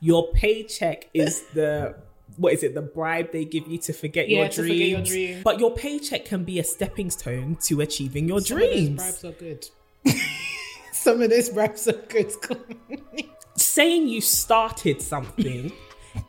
Your paycheck is the what is it? The bribe they give you to forget, Yeah, your, to dreams. forget your dream. But your paycheck can be a stepping stone to achieving your Some of those dreams. bribes are good. Some of those bribes are good. Saying you started something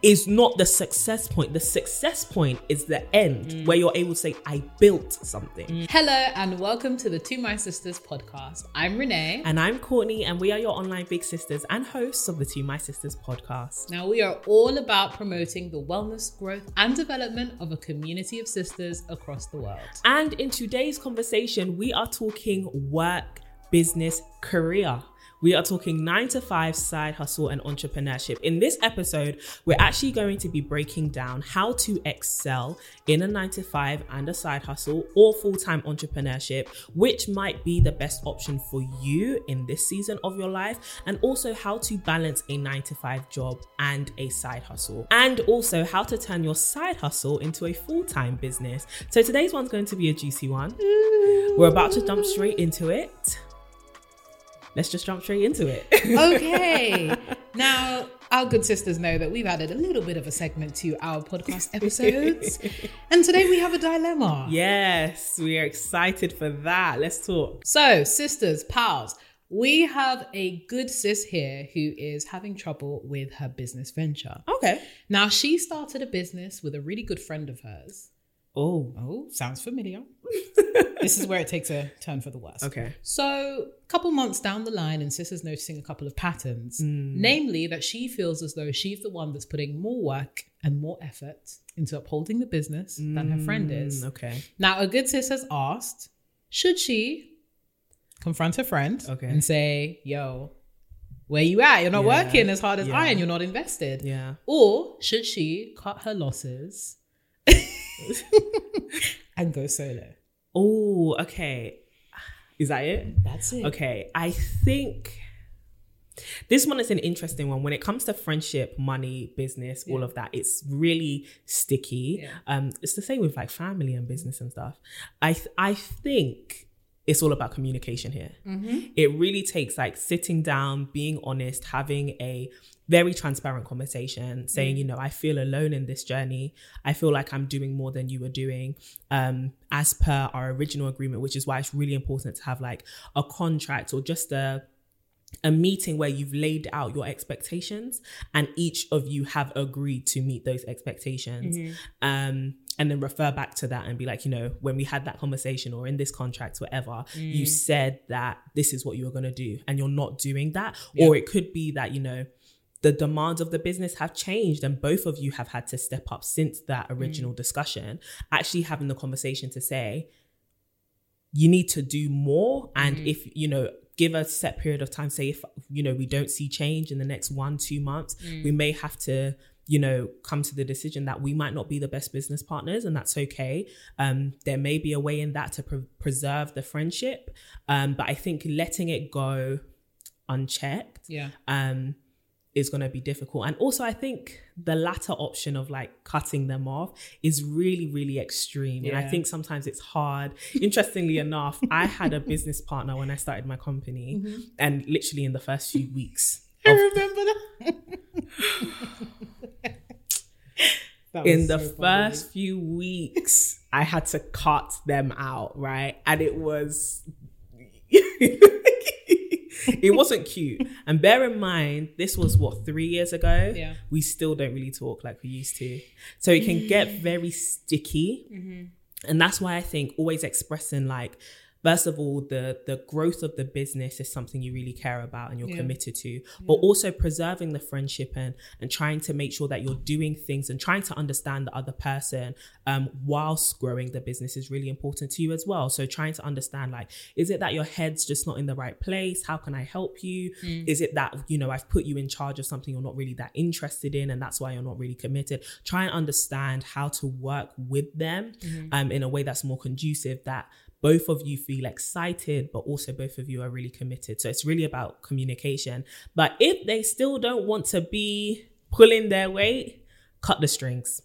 is not the success point. The success point is the end Mm. where you're able to say, I built something. Hello and welcome to the To My Sisters podcast. I'm Renee. And I'm Courtney, and we are your online big sisters and hosts of the To My Sisters podcast. Now, we are all about promoting the wellness, growth, and development of a community of sisters across the world. And in today's conversation, we are talking work, business, career. We are talking nine to five side hustle and entrepreneurship. In this episode, we're actually going to be breaking down how to excel in a nine to five and a side hustle or full time entrepreneurship, which might be the best option for you in this season of your life, and also how to balance a nine to five job and a side hustle, and also how to turn your side hustle into a full time business. So today's one's going to be a juicy one. We're about to jump straight into it. Let's just jump straight into it. Okay. now, our good sisters know that we've added a little bit of a segment to our podcast episodes. and today we have a dilemma. yes, we are excited for that. Let's talk. So, sisters, pals, we have a good sis here who is having trouble with her business venture. Okay. Now, she started a business with a really good friend of hers. Oh, Oh, sounds familiar. This is where it takes a turn for the worse. okay. So, a couple months down the line, and Sis is noticing a couple of patterns. Namely, that she feels as though she's the one that's putting more work and more effort into upholding the business than her friend is. Mm, Okay. Now, a good sis has asked, should she confront her friend Okay. and say, yo, where you at? You're not Yeah. working as hard as I Yeah. and you're not invested. Yeah. Or should she cut her losses and go solo? Oh, okay. Is that it? That's it. Okay. I think this one is an interesting one. When it comes to friendship, money, business, all of that, it's really sticky. Yeah. Um, it's the same with like family and business and stuff. I th- I think it's all about communication here. Mm-hmm. It really takes like sitting down, being honest, having a very transparent conversation, saying, Mm. you know, I feel alone in this journey. I feel like I'm doing more than you were doing, um, as per our original agreement, which is why it's really important to have like a contract or just a a meeting where you've laid out your expectations and each of you have agreed to meet those expectations um and then refer back to that and be like you know when we had that conversation or in this contract whatever you said that this is what you were going to do and you're not doing that or it could be that you know the demands of the business have changed and both of you have had to step up since that original discussion actually having the conversation to say you need to do more and if you know give a set period of time say if you know we don't see change in the next one two months we may have to you know come to the decision that we might not be the best business partners and that's okay. Um there may be a way in that to pre- preserve the friendship um but i think letting it go unchecked Yeah. um is going to be difficult. And also i think the latter option of like cutting them off is really really extreme. And i think sometimes it's hard. Interestingly enough i had a business partner when i started my company mm-hmm. and literally in the first few weeks I of- remember that. That in the so funny. first few weeks i had to cut them out right? And it was it wasn't cute and bear in mind this was what three years ago Yeah. we still don't really talk like we used to so it can get very sticky Mm-hmm. and that's why i think always expressing like first of all the the growth of the business is something you really care about and you're yeah. committed to but also preserving the friendship and and trying to make sure that you're doing things and trying to understand the other person um whilst growing the business is really important to you as well so trying to understand like is it that your head's just not in the right place how can i help you mm. is it that you know i've put you in charge of something you're not really that interested in and that's why you're not really committed try and understand how to work with them mm-hmm. um in a way that's more conducive that both of you feel excited, but also both of you are really committed. So it's really about communication. But if they still don't want to be pulling their weight, cut the strings.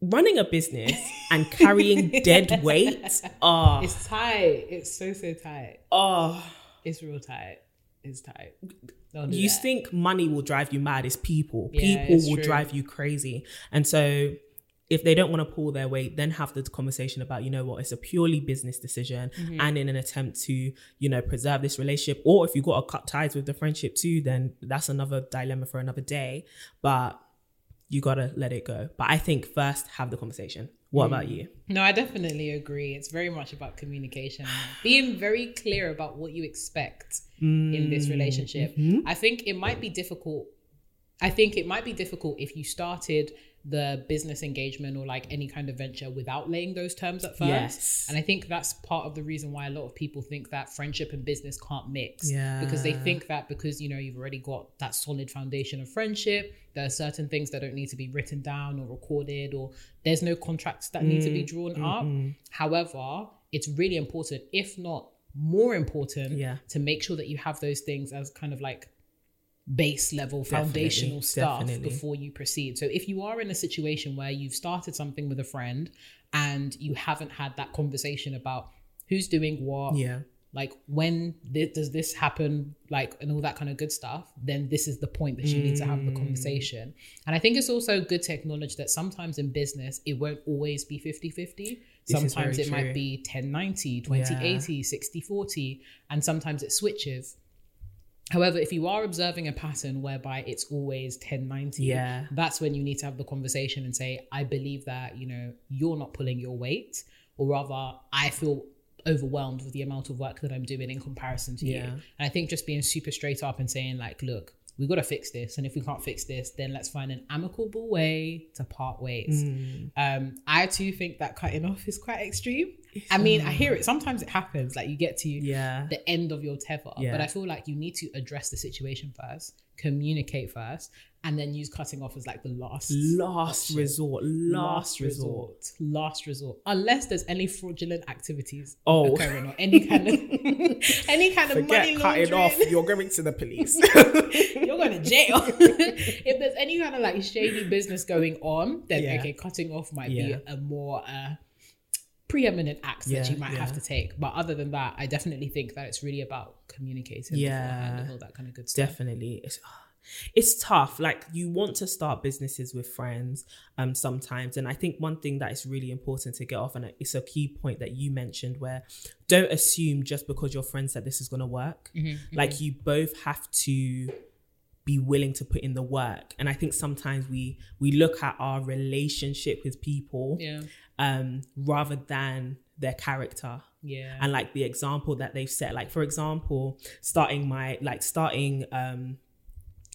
Running a business and carrying dead weight, oh, it's tight. It's so so tight. Oh, it's real tight. It's tight. you that. think money will drive you mad? It's people. Yeah, people will true. drive you crazy. And so if they don't want to pull their weight, then have the conversation about, you know what, it's a purely business decision mm-hmm. and in an attempt to, you know, preserve this relationship. Or if you've got to cut ties with the friendship too, then that's another dilemma for another day. But you got to let it go. But I think first have the conversation. What mm. about you? No, I definitely agree. It's very much about communication, being very clear about what you expect mm. in this relationship. Mm-hmm. I think it might be difficult. I think it might be difficult if you started the business engagement or like any kind of venture without laying those terms at first. Yes. And I think that's part of the reason why a lot of people think that friendship and business can't mix. Yeah. Because they think that because, you know, you've already got that solid foundation of friendship, there are certain things that don't need to be written down or recorded, or there's no contracts that mm, need to be mm, drawn mm, up. However, it's really important, if not more important, yeah. to make sure that you have those things as kind of like base level foundational definitely, stuff definitely. before you proceed. So if you are in a situation where you've started something with a friend and you haven't had that conversation about who's doing what, yeah, like when th- does this happen, like and all that kind of good stuff, then this is the point that you mm. need to have the mm. conversation. And I think it's also good to acknowledge that sometimes in business it won't always be 50-50. Sometimes it true. might be 10-90, 20-80, yeah. 60-40, and sometimes it switches. However, if you are observing a pattern whereby it's always 1090, yeah. that's when you need to have the conversation and say, I believe that, you know, you're not pulling your weight, or rather, I feel overwhelmed with the amount of work that I'm doing in comparison to yeah. you. And I think just being super straight up and saying, like, look, we got to fix this. And if we can't fix this, then let's find an amicable way to part ways. Mm. Um, I too think that cutting off is quite extreme. I mean, I hear it. Sometimes it happens. Like you get to yeah. the end of your tether, yeah. but I feel like you need to address the situation first, communicate first, and then use cutting off as like the last last option. resort last, last resort. resort last resort unless there's any fraudulent activities oh occurring or any kind of any kind Forget of money laundering cutting off you're going to the police you're going to jail if there's any kind of like shady business going on then yeah. okay cutting off might yeah. be a more uh preeminent act yeah, that you might yeah. have to take. But other than that, I definitely think that it's really about communicating yeah, and all that kind of good stuff. Definitely. It's, it's tough like you want to start businesses with friends um sometimes and i think one thing that is really important to get off and it's a key point that you mentioned where don't assume just because your friend said this is going to work mm-hmm, like mm-hmm. you both have to be willing to put in the work and i think sometimes we we look at our relationship with people yeah. um rather than their character yeah and like the example that they've set like for example starting my like starting um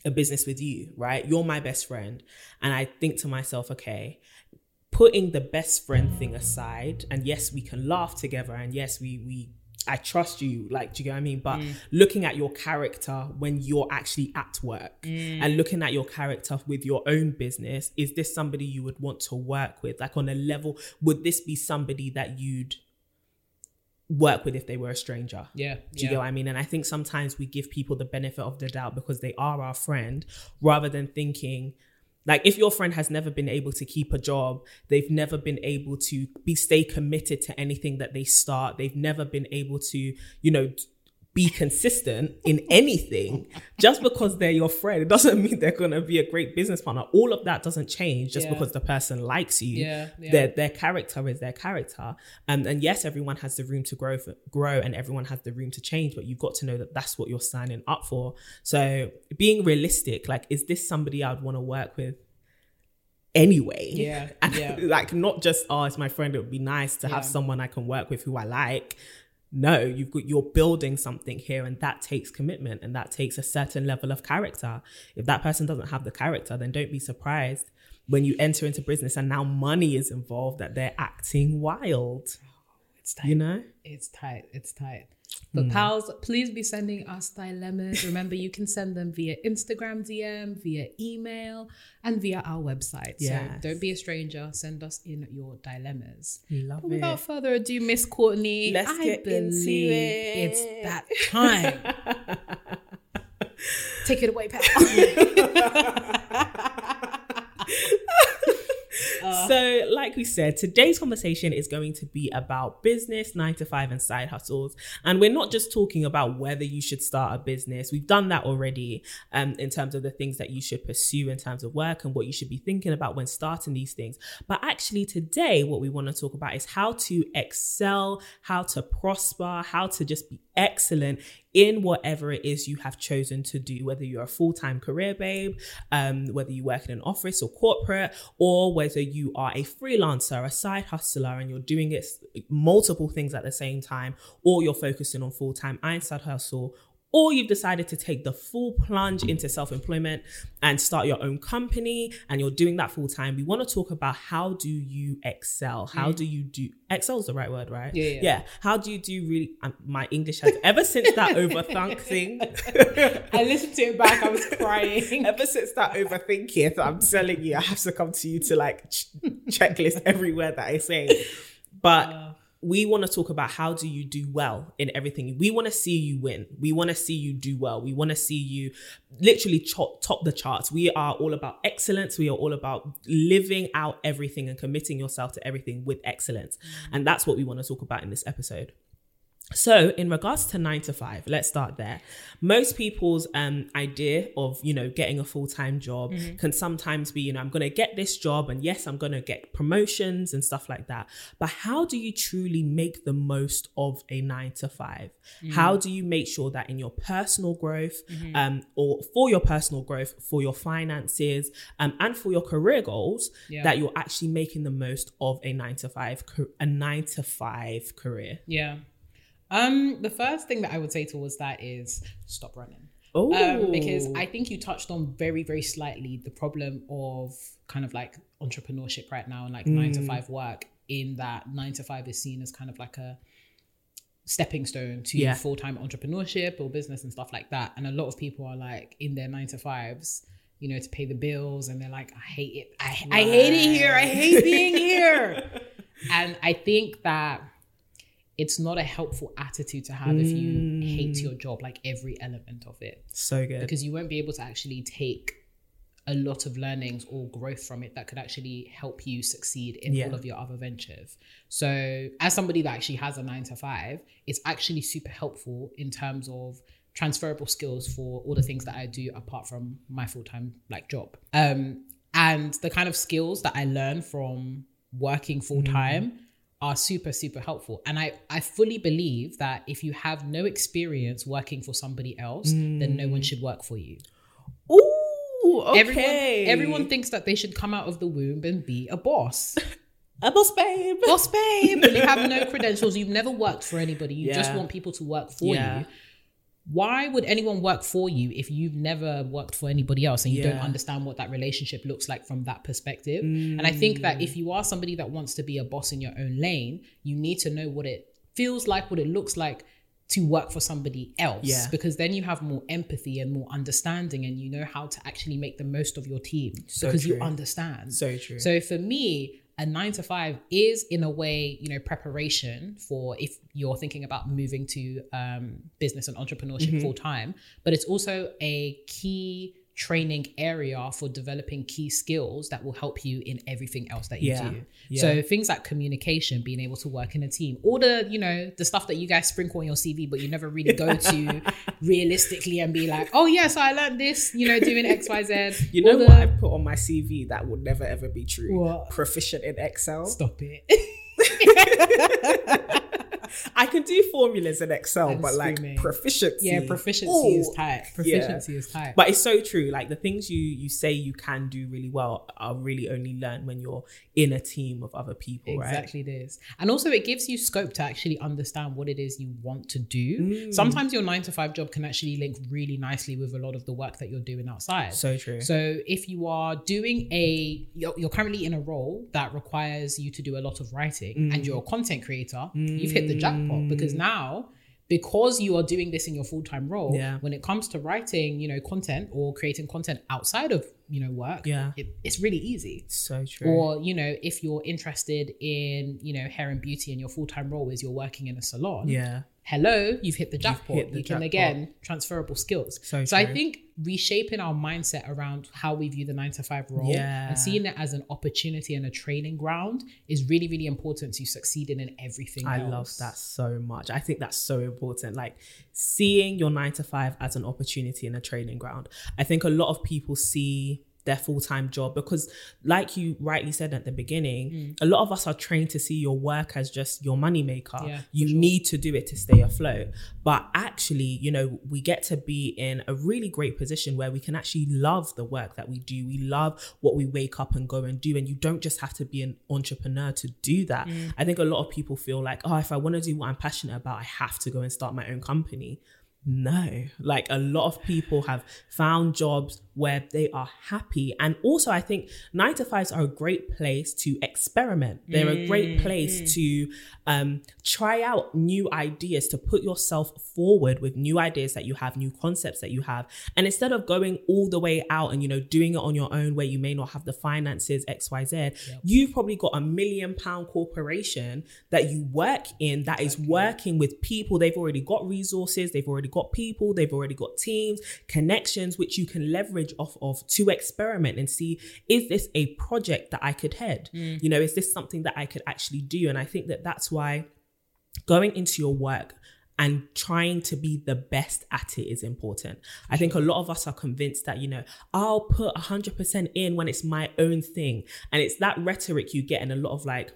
a business with you, right? You're my best friend. And I think to myself, okay, putting the best friend thing aside, and yes, we can laugh together, and yes, we we I trust you, like, do you get what I mean? But mm. looking at your character when you're actually at work mm. and looking at your character with your own business, is this somebody you would want to work with? Like, on a level, would this be somebody that you'd work with if they were a stranger. Yeah. Do you yeah. get what I mean? And I think sometimes we give people the benefit of the doubt because they are our friend rather than thinking like if your friend has never been able to keep a job, they've never been able to be stay committed to anything that they start, they've never been able to, you know, be consistent in anything just because they're your friend it doesn't mean they're going to be a great business partner all of that doesn't change just yeah. because the person likes you yeah, yeah. their their character is their character um, and yes everyone has the room to grow for, grow and everyone has the room to change but you've got to know that that's what you're signing up for so being realistic like is this somebody I'd want to work with anyway. Yeah, And yeah. like not just, oh, it's my friend, it would be nice to have someone I can work with who I like. No, you've got you're building something here and that takes commitment and that takes a certain level of character. If that person doesn't have the character, then don't be surprised when you enter into business and now money is involved that they're acting wild. Oh, it's tight. You know? It's tight. It's tight. But hmm. pals, please be sending us dilemmas. Remember, you can send them via Instagram DM, via email, and via our website. Yes. So don't be a stranger. Send us in your dilemmas. Love But without it. further ado, Miss Courtney, Let's I get into believe it. it's that time. Take it away, pal. so, like we said, today's conversation is going to be about business, nine to five, and side hustles. And we're not just talking about whether you should start a business. We've done that already um, in terms of the things that you should pursue in terms of work and what you should be thinking about when starting these things. But actually, today, what we want to talk about is how to excel, how to prosper, how to just be excellent in whatever it is you have chosen to do, whether you're a full time career babe, um, whether you work in an office or corporate, or whether you are a freelancer, a side hustler, and you're doing it multiple things at the same time, or you're focusing on full time and side hustle. Or you've decided to take the full plunge into self employment and start your own company, and you're doing that full time. We want to talk about how do you excel? How do you do excel is the right word, right? Yeah, yeah. yeah. How do you do really? Um, my English has ever since that overthunk thing. I listened to it back. I was crying. Ever since that overthinking, I'm telling you, I have to come to you to like ch- checklist every word that I say. But we want to talk about how do you do well in everything. We want to see you win. We want to see you do well. We want to see you literally top, top the charts. We are all about excellence. We are all about living out everything and committing yourself to everything with excellence. Mm. And that's what we want to talk about in this episode. So, in regards to nine to five, let's start there. Most people's um, idea of you know getting a full time job can sometimes be you know I'm going to get this job and yes I'm going to get promotions and stuff like that. But how do you truly make the most of a nine to 5 How do you make sure that in your personal growth, um, or for your personal growth, for your finances, um, and for your career goals, Yeah. that you're actually making the most of a nine to five a nine to five career? Yeah. Um, the first thing that I would say towards that is stop running. Oh, Um, because I think you touched on very, very slightly the problem of kind of like entrepreneurship right now and like nine to five work, in that nine to five is seen as kind of like a stepping stone to Yeah. full time entrepreneurship or business and stuff like that. And a lot of people are like in their nine to fives, you know, to pay the bills, and they're like, I hate it. I, I hate it here. I hate being here. and I think that it's not a helpful attitude to have if you hate your job, like every element of it so good. because you won't be able to actually take a lot of learnings or growth from it that could actually help you succeed in Yeah. all of your other ventures. So, as somebody that actually has a nine to five, it's actually super helpful in terms of transferable skills for all the things that I do apart from my full time like job. Um, and the kind of skills that I learn from working full time are super super helpful. And i i fully believe that if you have no experience working for somebody else then no one mm. should work for you. Ooh, okay. everyone everyone thinks that they should come out of the womb and be a boss. A boss babe. boss babe. You have no credentials you've never worked for anybody. You just want people to work for Yeah. you why would anyone work for you if you've never worked for anybody else and you don't understand what that relationship looks like from that perspective? And I think that Mm. if you are somebody that wants to be a boss in your own lane, you need to know what it feels like, what it looks like to work for somebody else Yeah. because then you have more empathy and more understanding and you know how to actually make the most of your team So because you understand. So true. So for me, a nine to five is in a way, you know, preparation for if you're thinking about moving to um, business and entrepreneurship Mm-hmm. full time. But it's also a key training area for developing key skills that will help you in everything else that you Yeah. do. Yeah. So things like communication, being able to work in a team, all the you know the stuff that you guys sprinkle on your CV, but you never really go to realistically and be like, oh yeah, so I learned this, you know, doing X Y Z. You know All what the- I put on my CV that would never ever be true? What? Proficient in Excel. Stop it. I can do formulas in Excel, I'm but like proficiency. Yeah, proficiency is tight. Proficiency is tight. But it's so true. Like the things you you say you can do really well are really only learned when you're in a team of other people, right? Exactly this. And also it gives you scope to actually understand what it is you want to do. Mm. Sometimes your nine to five job can actually link really nicely with a lot of the work that you're doing outside. So true. So if you are doing a you're, you're currently in a role that requires you to do a lot of writing Mm. and you're a content creator, you've hit the jackpot because mm. now because you are doing this in your full-time role Yeah. when it comes to writing you know content or creating content outside of you know work Yeah. it, it's really easy so true. or you know if you're interested in you know hair and beauty and your full-time role is you're working in a salon yeah. Hello you've hit the jackpot hit the you can jackpot. again transferable skills So i think reshaping our mindset around how we view the nine to five role Yeah. and seeing it as an opportunity and a training ground is really really important to succeeding in everything I else. love that so much. I think that's so important. Like seeing your nine to five as an opportunity and a training ground. I think a lot of people see their full time job because, like you rightly said at the beginning, mm. a lot of us are trained to see your work as just your money maker. Yeah, you need to do it to stay afloat. But actually, you know, we get to be in a really great position where we can actually love the work that we do. We love what we wake up and go and do. And you don't just have to be an entrepreneur to do that. Mm. I think a lot of people feel like, oh, if I want to do what I'm passionate about, I have to go and start my own company. No, like a lot of people have found jobs where they are happy. And also, I think nine to fives are a great place to experiment. They're a great mm. place mm. to um, try out new ideas, to put yourself forward with new ideas that you have, new concepts that you have. And instead of going all the way out and, you know, doing it on your own where you may not have the finances, XYZ, you've probably got a million pound corporation that you work in that is working with people. They've already got resources, they've already got people, they've already got teams, connections, which you can leverage off of to experiment and see is this a project that I could head? You know, is this something that I could actually do? And I think that that's why going into your work and trying to be the best at it is important. I think a lot of us are convinced that, you know, I'll put 100% in when it's my own thing. And it's that rhetoric you get in a lot of like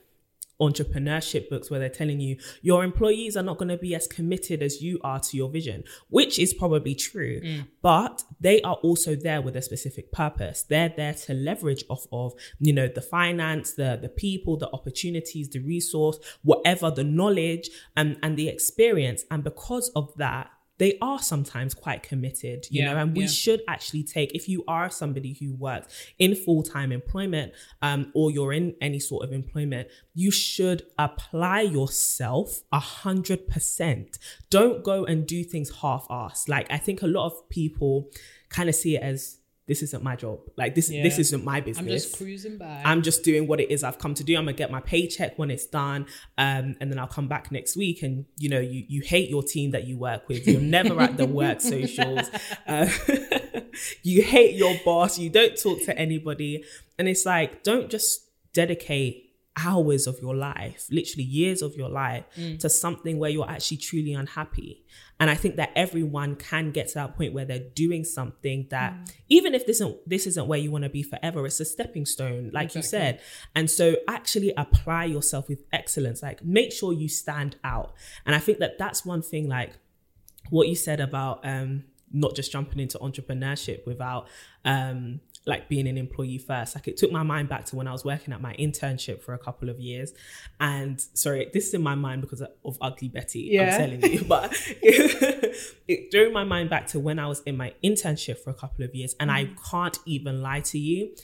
entrepreneurship books where they're telling you your employees are not going to be as committed as you are to your vision, which is probably true. Mm. But they are also there with a specific purpose. They're there to leverage off of, you know, the finance, the the people, the opportunities, the resource, whatever, the knowledge and, and the experience. And because of that, they are sometimes quite committed, you Yeah, know, and we yeah. should actually take if you are somebody who works in full-time employment um, or you're in any sort of employment you should apply yourself a hundred percent don't go and do things half-assed like i think a lot of people kind of see it as this isn't my job like this this isn't my business i'm just cruising by I'm just doing what it is I've come to do. I'm gonna get my paycheck when it's done, um, and then I'll come back next week. And you know, you you hate your team that you work with. You're never at the work socials. Uh, you hate your boss. You don't talk to anybody, and it's like don't just dedicate hours of your life, literally years of your life, to something where you're actually truly unhappy. And I think that everyone can get to that point where they're doing something that, even if this isn't this isn't where you want to be forever, it's a stepping stone, like you said. And so, actually apply yourself with excellence. Like, make sure you stand out. And I think that that's one thing. Like what you said about um, not just jumping into entrepreneurship without um, like being an employee first. Like it took my mind back to when I was working at my internship for a couple of years. And sorry, this is in my mind because of Ugly Betty. Yeah. I'm telling you, but it drew my mind back to when I was in my internship for a couple of years, and I mm. can't even lie to you.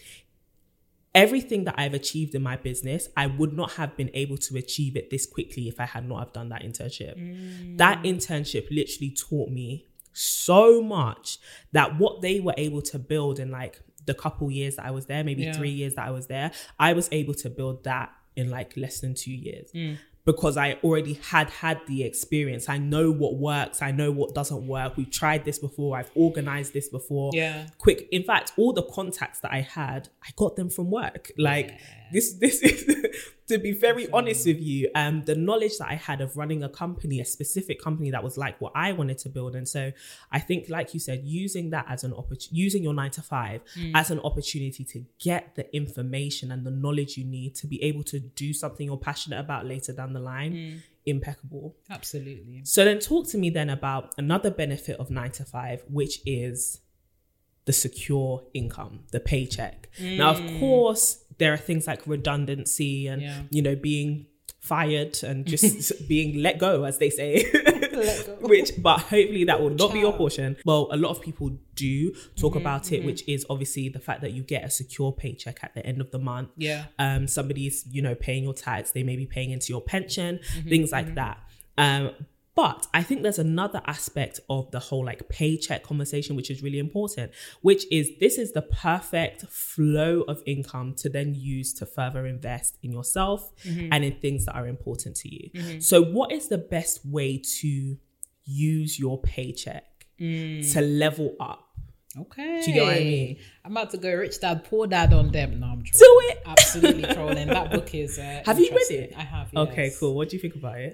Everything that I've achieved in my business, I would not have been able to achieve it this quickly if I had not have done that internship. Mm. That internship literally taught me so much that what they were able to build in like the couple years that I was there, maybe Yeah. three years that I was there, I was able to build that in like less than two years mm. because I already had had the experience. I know what works, I know what doesn't work. We've tried this before, I've organized this before. Yeah. Quick, in fact, all the contacts that I had, I got them from work. Like this, this is to be very honest with you, um, the knowledge that I had of running a company, a specific company that was like what I wanted to build. And so I think, like you said, using that as an opportunity, using your nine to five mm. as an opportunity to get the information and the knowledge you need to be able to do something you're passionate about later down the line mm. impeccable. Absolutely. So then talk to me then about another benefit of nine to five, which is the secure income, the paycheck. Now, of mm. course, there are things like redundancy and, Yeah. you know, being fired and just being let go, as they say. which, but hopefully that will not be your portion. Well, a lot of people do talk Mm-hmm, about it, which is obviously the fact that you get a secure paycheck at the end of the month Yeah. um, somebody's you know paying your tax they may be paying into your pension Mm-hmm, things like that um, but i think there's another aspect of the whole like paycheck conversation which is really important which is this is the perfect flow of income to then use to further invest in yourself Mm-hmm. and in things that are important to you so what is the best way to use your paycheck Mm. to level up Okay. Do you get what I mean? I'm about to go rich dad, poor dad on them. No, I'm trolling. do it Absolutely trolling. That book is. Uh, Have you read it? I have. okay cool what do you think about it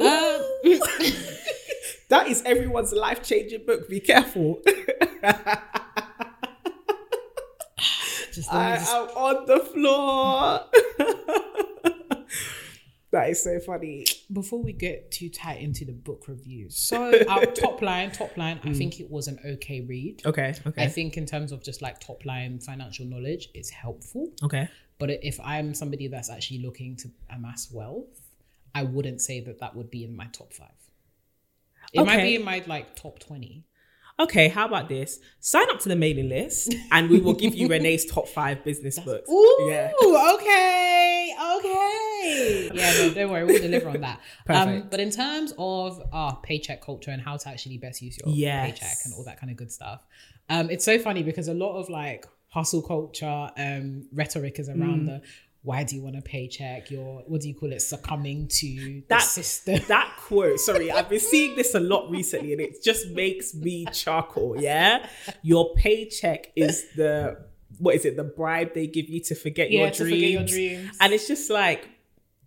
Um, That is everyone's life changing book. Be careful. just I just- am on the floor. that is so funny. before we get too tight into the book reviews, so our top line, top line, I think it was an okay read. Okay. Okay. I think in terms of just like top line financial knowledge, it's helpful. okay. But if I'm somebody that's actually looking to amass wealth, I wouldn't say that that would be in my top five. It might be in my like top twenty. Okay. How about this? Sign up to the mailing list, and we will give you Renee's top five business books. Ooh, Yeah. okay, okay. Yeah, no, don't worry, we'll deliver on that. Um, Perfect. but in terms of our paycheck culture and how to actually best use your Yes. paycheck and all that kind of good stuff, um, it's so funny because a lot of like hustle culture um, rhetoric is Mm. around the why do you want a paycheck? You're what do you call it? Succumbing to That the system. That quote, sorry, I've been seeing this a lot recently, and it just makes me chuckle. Yeah, your paycheck is the what is it? The bribe they give you to forget Yeah, your to dreams. forget your dreams. and it's just like.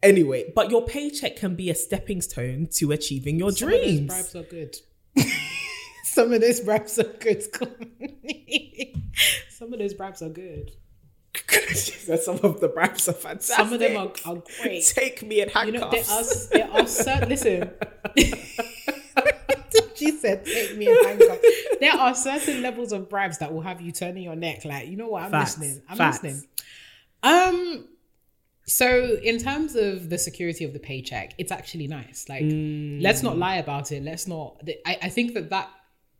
Anyway, but your paycheck can be a stepping stone to achieving your dreams. Some of those dreams. bribes are good. Some of those bribes are good. Some of those bribes are good. So some of the bribes are fantastic. Some of them are, are great. Take me in You know, there are there are certain listen. she said, "Take me in handcuffs." There are certain levels of bribes that will have you turning your neck. Like, you know what? I'm Facts. listening. I'm Facts. listening. Um. So, in terms of the security of the paycheck, it's actually nice. Like, let's not lie about it. Let's not. I, I think that that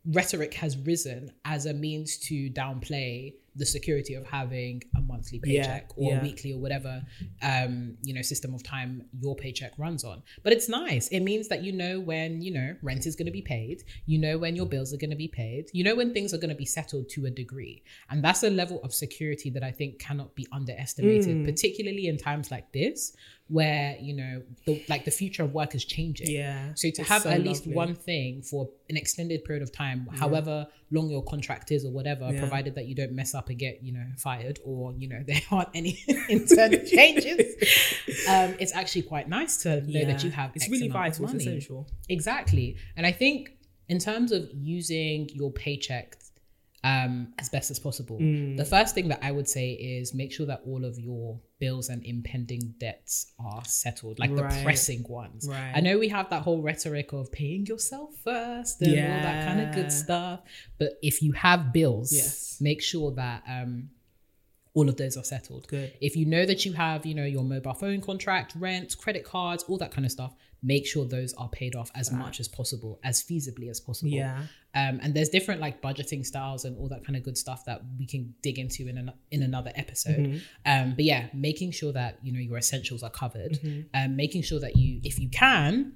rhetoric has risen as a means to downplay the security of having a monthly Yeah, paycheck or yeah. weekly or whatever um you know system of time your paycheck runs on but it's nice it means that you know when you know rent is going to be paid you know when your bills are going to be paid you know when things are going to be settled to a degree and that's a level of security that i think cannot be underestimated Mm. particularly in times like this where you know the, like the future of work is changing Yeah, so to have so at least lovely. one thing for an extended period of time however long your contract is or whatever Yeah. provided that you don't mess up and get you know fired or you know there aren't any internal changes um it's actually quite nice to know that you have It's X really vital. It's essential. exactly and i think in terms of using your paycheck um, as best as possible. Mm. The first thing that I would say is make sure that all of your bills and impending debts are settled, like Right. the pressing ones. Right. I know we have that whole rhetoric of paying yourself first and all that kind of good stuff, but if you have bills, Yes. make sure that um, all of those are settled. Good. If you know that you have, you know, your mobile phone contract, rent, credit cards, all that kind of stuff, make sure those are paid off as much as possible, as feasibly as possible. Yeah. Um, and there's different like budgeting styles and all that kind of good stuff that we can dig into in an, in another episode. Mm-hmm. Um, but yeah, making sure that you know your essentials are covered, Mm-hmm. um, making sure that you, if you can,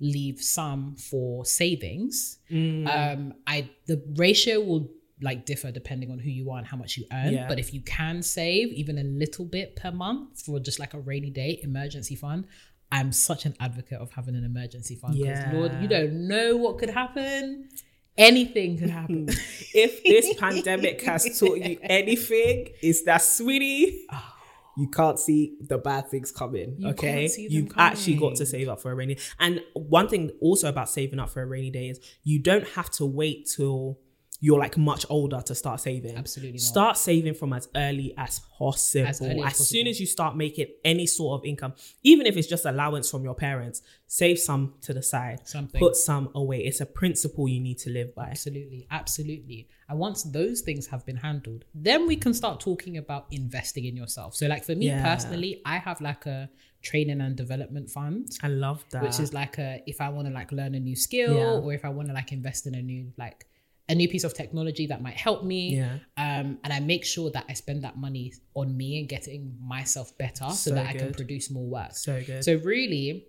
leave some for savings. Mm. Um, I the ratio will like differ depending on who you are and how much you earn. Yeah. But if you can save even a little bit per month for just like a rainy day emergency fund. I'm such an advocate of having an emergency fund because Yeah. Lord, you don't know what could happen. Anything could happen. If this pandemic has taught you anything, is that sweetie, oh. you can't see the bad things coming. You okay, can't see them you've actually got to save up for a rainy. And one thing also about saving up for a rainy day is you don't have to wait till you're like much older to start saving. Absolutely not. Start saving from as early as possible. As, early as as soon as you start making any sort of income, even if it's just allowance from your parents, save some to the side. Something. Put some away. It's a principle you need to live by. Absolutely, absolutely. And once those things have been handled, then we can start talking about investing in yourself. So, like for me Yeah. personally, I have like a training and development fund, I love that. which is like a if I want to like learn a new skill Yeah. or if I want to like invest in a new like a new piece of technology that might help me. Yeah. Um, and I make sure that I spend that money on me and getting myself better so, So that I can produce more work. so good. So really,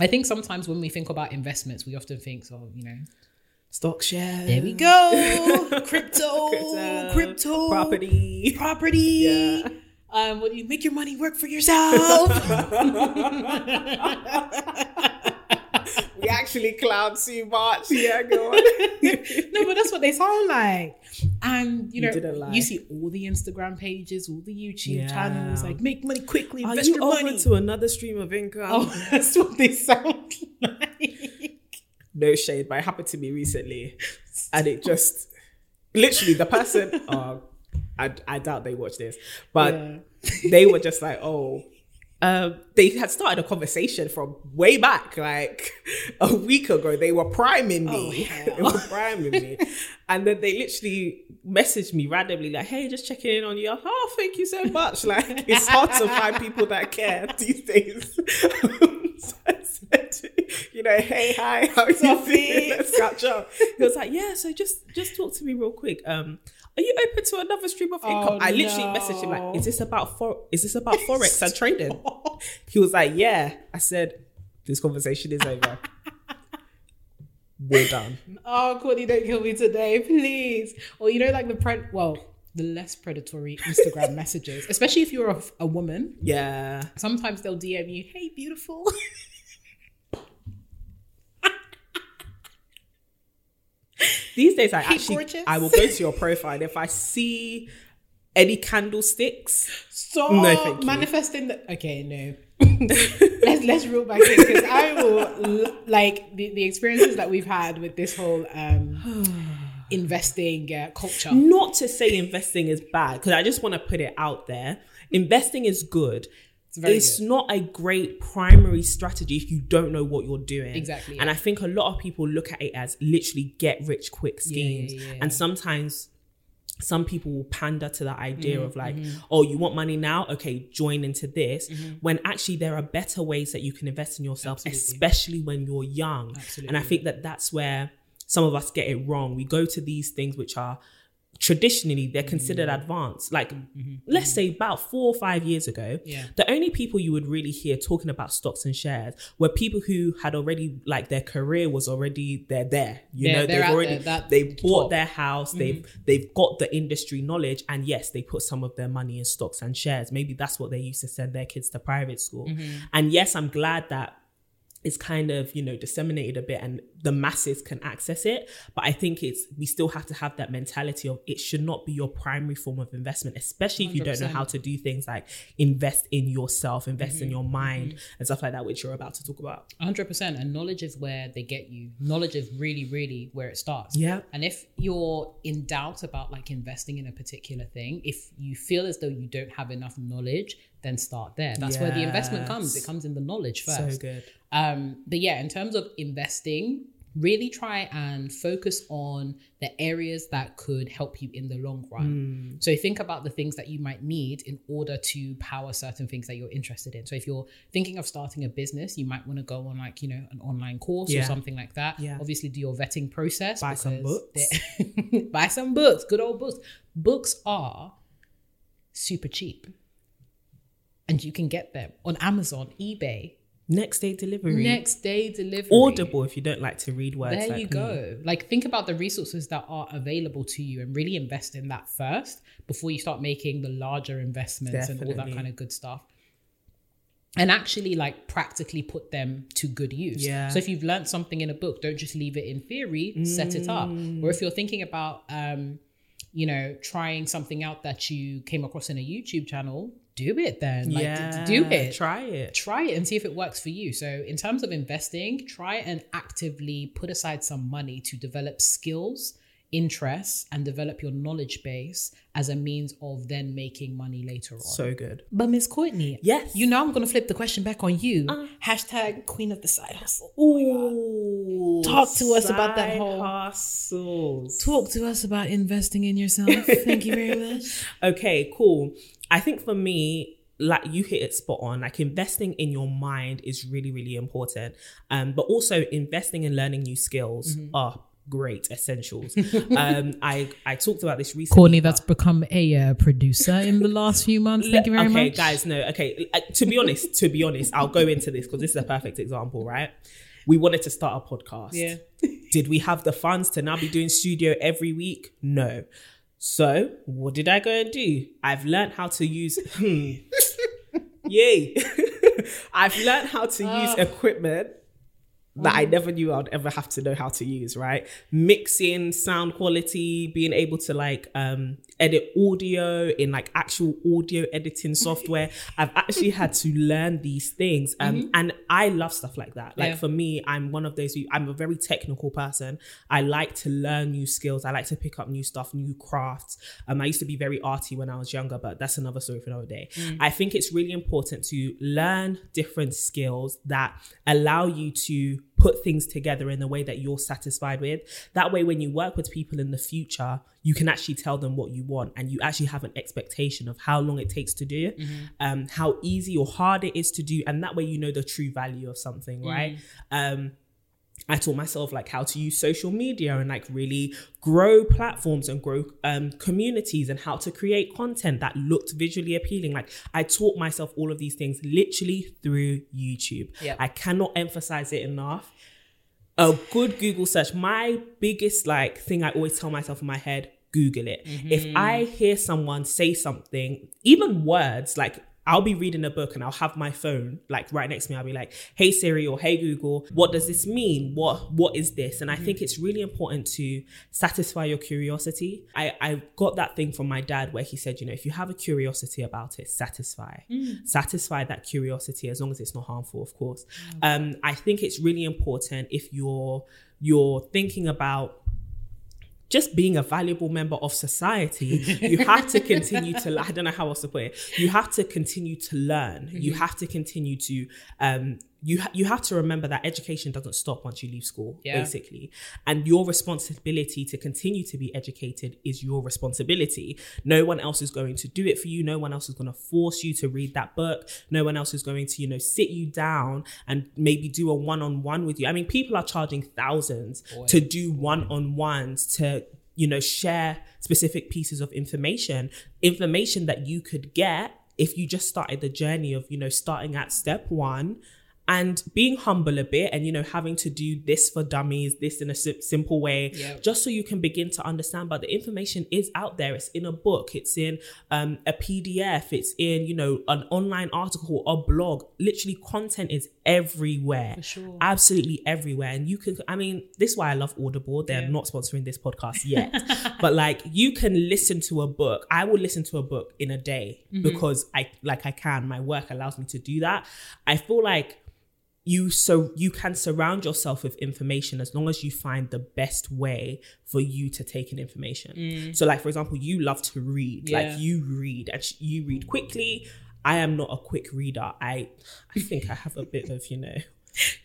I think sometimes when we think about investments, we often think, oh, you know, Stock share. there we go. crypto, Crypto, crypto, property. property. Yeah. Um, what do you make your money work for yourself? Actually clown too much. Yeah, go on. no, but that's what they sound like. And you You know, didn't you see all the Instagram pages, all the YouTube Yeah. channels, like make money quickly, Are invest you your money. to another stream of income? oh, that's what they sound like. no shade, but it happened to me recently, and it just literally the person. Oh, I, I doubt they watch this, but Yeah. they were just like, oh. Um, they had started a conversation from way back, like a week ago. They were priming me. they were priming me. And then they literally messaged me randomly, like, hey, just checking in on you. Oh, thank you so much. Like, it's hard to find people that care these days. so I said, you know, hey, hi, how are you doing? Let's catch up. He was like, yeah, so just just talk to me real quick. Um, are you open to another stream of income? Oh, I literally no. messaged him like, is this about for is this about forex and trading? He was like, yeah. I said, this conversation is over. We're done. Oh, Courtney, don't kill me today, please. Or you know, like the pred well, the less predatory Instagram messages, especially if you're a, a woman. Yeah. Sometimes they'll DM you, "Hey, beautiful." These days, I Hey, actually gorgeous. I will go to your profile if I see any candlesticks, So No, manifesting the. Okay, no. let's let's reel back in because I will like the, the experiences that we've had with this whole um investing uh, culture. not to say investing is bad because I just want to put it out there. Investing is good. It's, good. not a great primary strategy if you don't know what you're doing. Exactly, And I think a lot of people look at it as literally get rich quick schemes. yeah, yeah. And sometimes some people will pander to that idea Mm-hmm, of like, oh, you want money now? Okay, join into this. When actually there are better ways that you can invest in yourself, Absolutely. especially when you're young. Absolutely. And I think that that's where some of us get it wrong. We go to these things which are traditionally they're considered Mm-hmm. advanced. Like let's say about four or five years ago, Yeah. the only people you would really hear talking about stocks and shares were people who had already like their career was already they're there. You They're- know, they're they've already there, they've bought top. Mm-hmm. their house, they've they've got the industry knowledge, and yes, they put some of their money in stocks and shares. Maybe that's what they used to send their kids to private school. Mm-hmm. And yes, I'm glad that it's kind of you know disseminated a bit and the masses can access it. But i think it's we still have to have that mentality of it should not be your primary form of investment especially if you don't know how to do things like invest in yourself invest Mm-hmm. in your mind and stuff like that which you're about to talk about. 100% and knowledge is where they get you. Knowledge is really really where it starts. Yeah. and if you're in doubt about like investing in a particular thing if you feel as though you don't have enough knowledge then start there that's where the investment comes it comes in the knowledge first. so good um, but yeah, in terms of investing, really try and focus on the areas that could help you in the long run. So think about the things that you might need in order to power certain things that you're interested in. So if you're thinking of starting a business, you might want to go on like, you know, an online course or something like that. Yeah. Obviously do your vetting process. Buy some books. buy some books, good old books. Books are super cheap. And you can get them on Amazon, eBay, next day delivery next day delivery. audible if you don't like to read words There like you me. go. Like think about the resources that are available to you and really invest in that first before you start making the larger investments and all that kind of good stuff. And actually like practically put them to good use. Yeah. So if you've learned something in a book, don't just leave it in theory, set it up. Mm. Or if you're thinking about um, you know, trying something out that you came across in a YouTube channel, do it then. Like yeah do it try it try it and see if it works for you. So, in terms of investing, try and actively put aside some money to develop skills interests and develop your knowledge base as a means of then making money later on. So good. but Miss Courtney, Yes. you know I'm gonna flip the question back on you. Uh-huh. Hashtag Queen of the Side Hustle. Ooh, Talk to us about that whole- hustles. Talk to us about investing in yourself. Thank you very much. Okay, cool. I think for me, like you hit it spot on. Like investing in your mind is really, really important. Um, but also investing in learning new skills Mm-hmm. are great essentials. um, I I talked about this recently. Courtney, that's become a uh, producer in the last few months. Thank you very okay, much. guys, no, okay. uh, To be honest, to be honest, I'll go into this because this is a perfect example, right? We wanted to start a podcast. Yeah. Did we have the funds to now be doing studio every week? No. So what did I go and do? I've learned how to use. Hmm. Yay! I've learned how to use equipment that I never knew I'd ever have to know how to use, right? Mixing, sound quality, being able to like um edit audio in like actual audio editing software. I've actually had to learn these things. Um and I love stuff like that. Like Yeah. for me, I'm one of those who I'm a very technical person. I like to learn new skills. I like to pick up new stuff, new crafts. Um I used to be very arty when I was younger, but that's another story for another day. I think it's really important to learn different skills that allow you to put things together in a way that you're satisfied with. That way, when you work with people in the future, you can actually tell them what you want and you actually have an expectation of how long it takes to do, um, how easy or hard it is to do. And that way, you know the true value of something, right? Um, I taught myself like how to use social media and like really grow platforms and grow um, communities and how to create content that looked visually appealing. Like I taught myself all of these things literally through YouTube. Yep. I cannot emphasize it enough. A good Google search. My biggest like thing I always tell myself in my head, Google it. If I hear someone say something, even words like I'll be reading a book and I'll have my phone like right next to me. I'll be like, "Hey Siri" or "Hey Google, what does this mean? What what is this?" And I think it's really important to satisfy your curiosity. I I got that thing from my dad where he said, you know, if you have a curiosity about it, satisfy, satisfy that curiosity as long as it's not harmful, of course. Um, I think it's really important if you're you're thinking about just being a valuable member of society, you have to continue to. I don't know how else to put it. You have to continue to learn. You Mm-hmm. have to continue to. Um, you ha- you have to remember that education doesn't stop once you leave school, Yeah. basically, and your responsibility to continue to be educated is your responsibility. No one else is going to do it for you. No one else is going to force you to read that book. No one else is going to, you know, sit you down and maybe do a one on one with you. I mean, people are charging thousands to do one on ones to you know share specific pieces of information information that you could get if you just started the journey of you know starting at step one and being humble a bit and you know having to do this for dummies this in a si- simple way Yeah. just so you can begin to understand. But the information is out there. It's in a book. It's in um, a pdf it's in you know an online article or blog. Literally content is everywhere. Sure. absolutely everywhere. And you can i mean this is why i love audible. They're not sponsoring this podcast yet. But like you can listen to a book. I will listen to a book in a day because i like i can. My work allows me to do that. I feel like you so you can surround yourself with information as long as you find the best way for you to take in information so like for example you love to read Yeah. like you read and sh- you read quickly i am not a quick reader i i think i have a bit of you know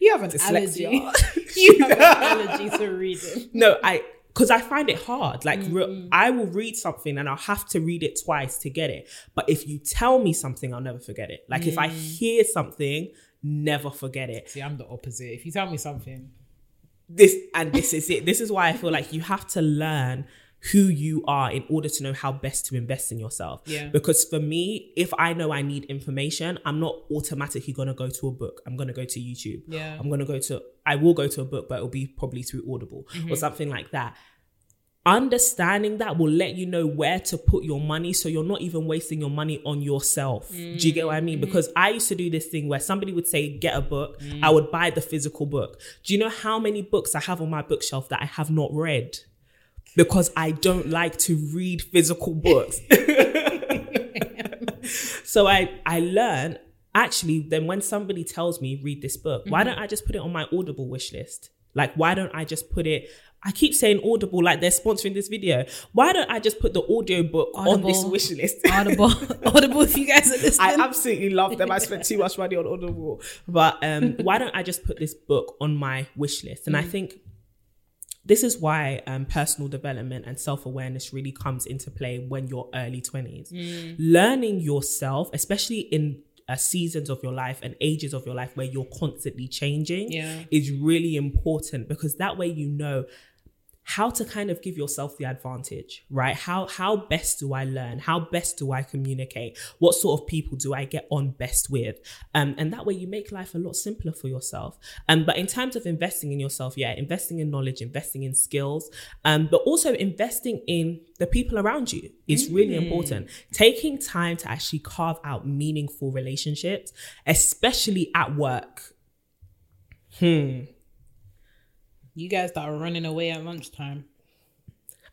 You have an Dyslexia. allergy. you have an allergy to reading. no i because i find it hard like Mm-hmm. re- i will read something and i'll have to read it twice to get it but if you tell me something i'll never forget it like if i Mm. hear something never forget it See, I'm the opposite. If you tell me something, this and this is it this is why i feel like you have to learn who you are in order to know how best to invest in yourself Yeah. because for me if i know i need information i'm not automatically going to go to a book i'm going to go to youtube Yeah. i'm going to go to i will go to a book but it'll be probably through audible Mm-hmm. or something like that understanding that will let you know where to put your money so you're not even wasting your money on yourself do you get what i mean Mm-hmm. because i used to do this thing where somebody would say get a book Mm. i would buy the physical book do you know how many books i have on my bookshelf that i have not read because i don't like to read physical books so i i learn actually then when somebody tells me read this book why don't i just put it on my audible wish list Like, why don't I just put it? I keep saying Audible, like they're sponsoring this video. Why don't I just put the audio book on this wish list? Audible, Audible. If you guys are listening, I absolutely love them. I spent too much money on Audible. But um, why don't I just put this book on my wish list? And I think this is why um, personal development and self awareness really comes into play when you're early 20s. Learning yourself, especially in uh, seasons of your life and ages of your life where you're constantly changing, Yeah. is really important because that way you know how to kind of give yourself the advantage right? How how best do i learn? How best do i communicate? What sort of people do i get on best with? Um, and that way you make life a lot simpler for yourself. Um, but in terms of investing in yourself yeah investing in knowledge investing in skills um, but also investing in the people around you is really important. Taking time to actually carve out meaningful relationships especially at work you guys that are running away at lunchtime.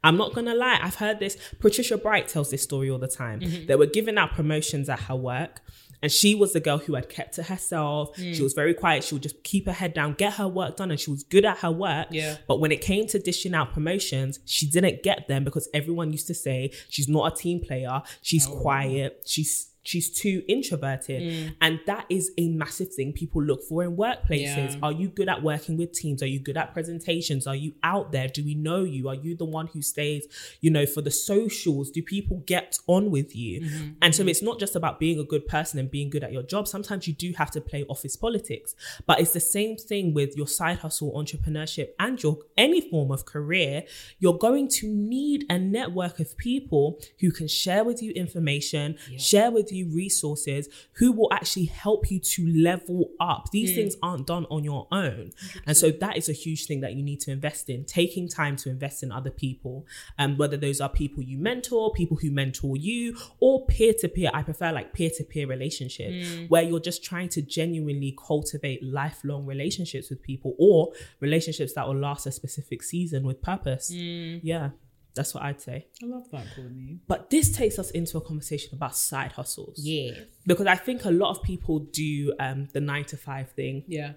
I'm not gonna lie, I've heard this. Patricia Bright tells this story all the time. Mm-hmm. They were giving out promotions at her work, and she was the girl who had kept to herself. She mm. was very quiet. She would just keep her head down, get her work done, and she was good at her work. Yeah. But when it came to dishing out promotions, she didn't get them because everyone used to say she's not a team player. She's oh. quiet. She's she's too introverted, mm. and that is a massive thing people look for in workplaces. Yeah. Are you good at working with teams? Are you good at presentations? Are you out there? Do we know you? Are you the one who stays, you know, for the socials? Do people get on with you? Mm-hmm. And so mm-hmm. it's not just about being a good person and being good at your job. Sometimes you do have to play office politics, but it's the same thing with your side hustle, entrepreneurship, and your any form of career. You're going to need a network of people who can share with you information, share with you resources, who will actually help you to level up. These mm. things aren't done on your own. And so that is a huge thing that you need to invest in, taking time to invest in other people. And whether those are people you mentor, people who mentor you, or peer to peer. I prefer like peer to peer relationships mm. where you're just trying to genuinely cultivate lifelong relationships with people or relationships that will last a specific season with purpose. Mm. Yeah, that's what I'd say. I love that, Courtney. But this takes us into a conversation about side hustles. Yeah, Because I think a lot of people do um, the nine to five thing, yeah.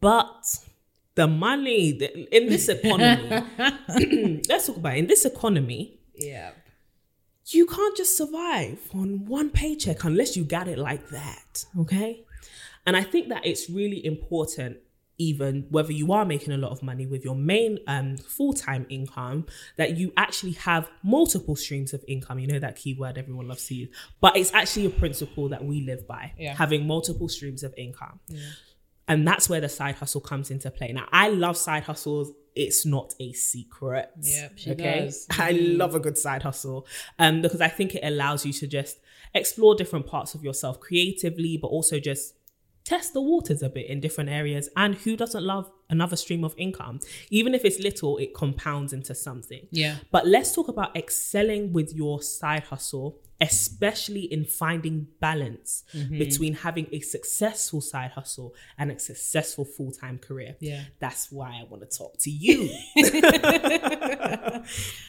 but the money in this economy, let's talk about it. In this economy, Yeah. you can't just survive on one paycheck unless you got it like that. Okay. And I think that it's really important, even whether you are making a lot of money with your main um, full time income, that you actually have multiple streams of income. You know that keyword everyone loves to use, but it's actually a principle that we live by Yeah. having multiple streams of income. And that's where the side hustle comes into play. Now, I love side hustles. It's not a secret. Yep, she okay. does. I love a good side hustle um, because I think it allows you to just explore different parts of yourself creatively, but also just test the waters a bit in different areas. And who doesn't love another stream of income? Even if it's little, it compounds into something. Yeah. But let's talk about excelling with your side hustle, especially in finding balance Mm-hmm. between having a successful side hustle and a successful full time career. Yeah. That's why I want to talk to you.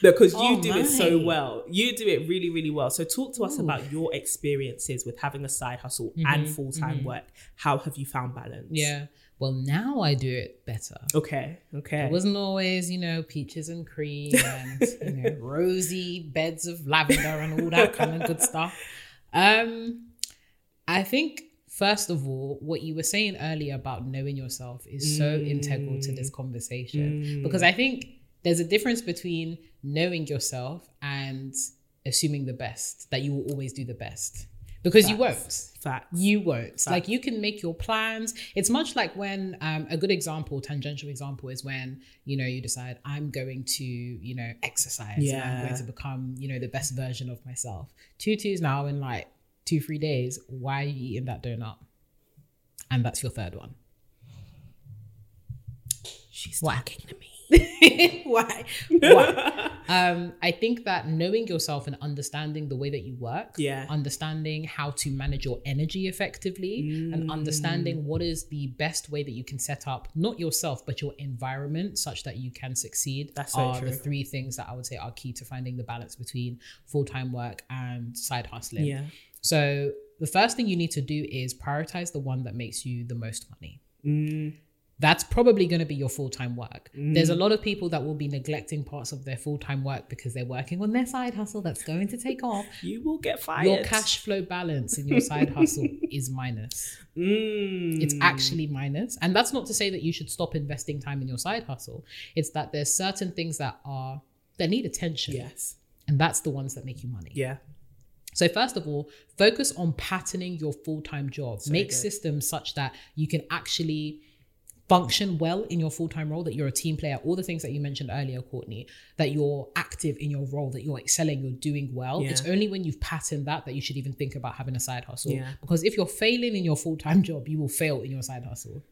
because you Oh, do it so well. You do it really, really well. So talk to us about your experiences with having a side hustle and full time work. How have you found balance? Mm-hmm. Yeah. Well, now I do it better. Okay. Okay. It wasn't always, you know, peaches and cream and you know, rosy beds of lavender and all that kind of good stuff. Um, I think first of all, what you were saying earlier about knowing yourself is so integral to this conversation because I think there's a difference between knowing yourself and assuming the best that you will always do the best because you won't. Facts. You won't. Like you can make your plans. It's much like when um, a good example, tangential example, is when you know you decide I'm going to you know exercise. And I'm going to become you know the best version of myself. Tutu's now in like two three days. Why are you eating that donut? And that's your third one. She's Why? talking to me. Why? Why? um, I think that knowing yourself and understanding the way that you work, Yeah. understanding how to manage your energy effectively, Mm. and understanding what is the best way that you can set up not yourself but your environment such that you can succeed. That's so are true. the three things that I would say are key to finding the balance between full time work and side hustling. Yeah. So the first thing you need to do is prioritize the one that makes you the most money. That's probably going to be your full time work. There's a Mm. lot of people that will be neglecting parts of their full time work because they're working on their side hustle that's going to take off. You will get fired. Your cash flow balance in your side hustle is minus. Mm. It's actually minus. And that's not to say that you should stop investing time in your side hustle. It's that there's certain things that are that need attention. yes. And that's the ones that make you money. Yeah. So first of all, focus on patterning your full-time job. Make good. systems such that you can actually function well in your full-time role, that you're a team player, all the things that you mentioned earlier, Courtney, that you're active in your role, that you're excelling, you're doing well. Yeah. It's only when you've patterned that that you should even think about having a side hustle. Yeah. Because if you're failing in your full-time job, you will fail in your side hustle.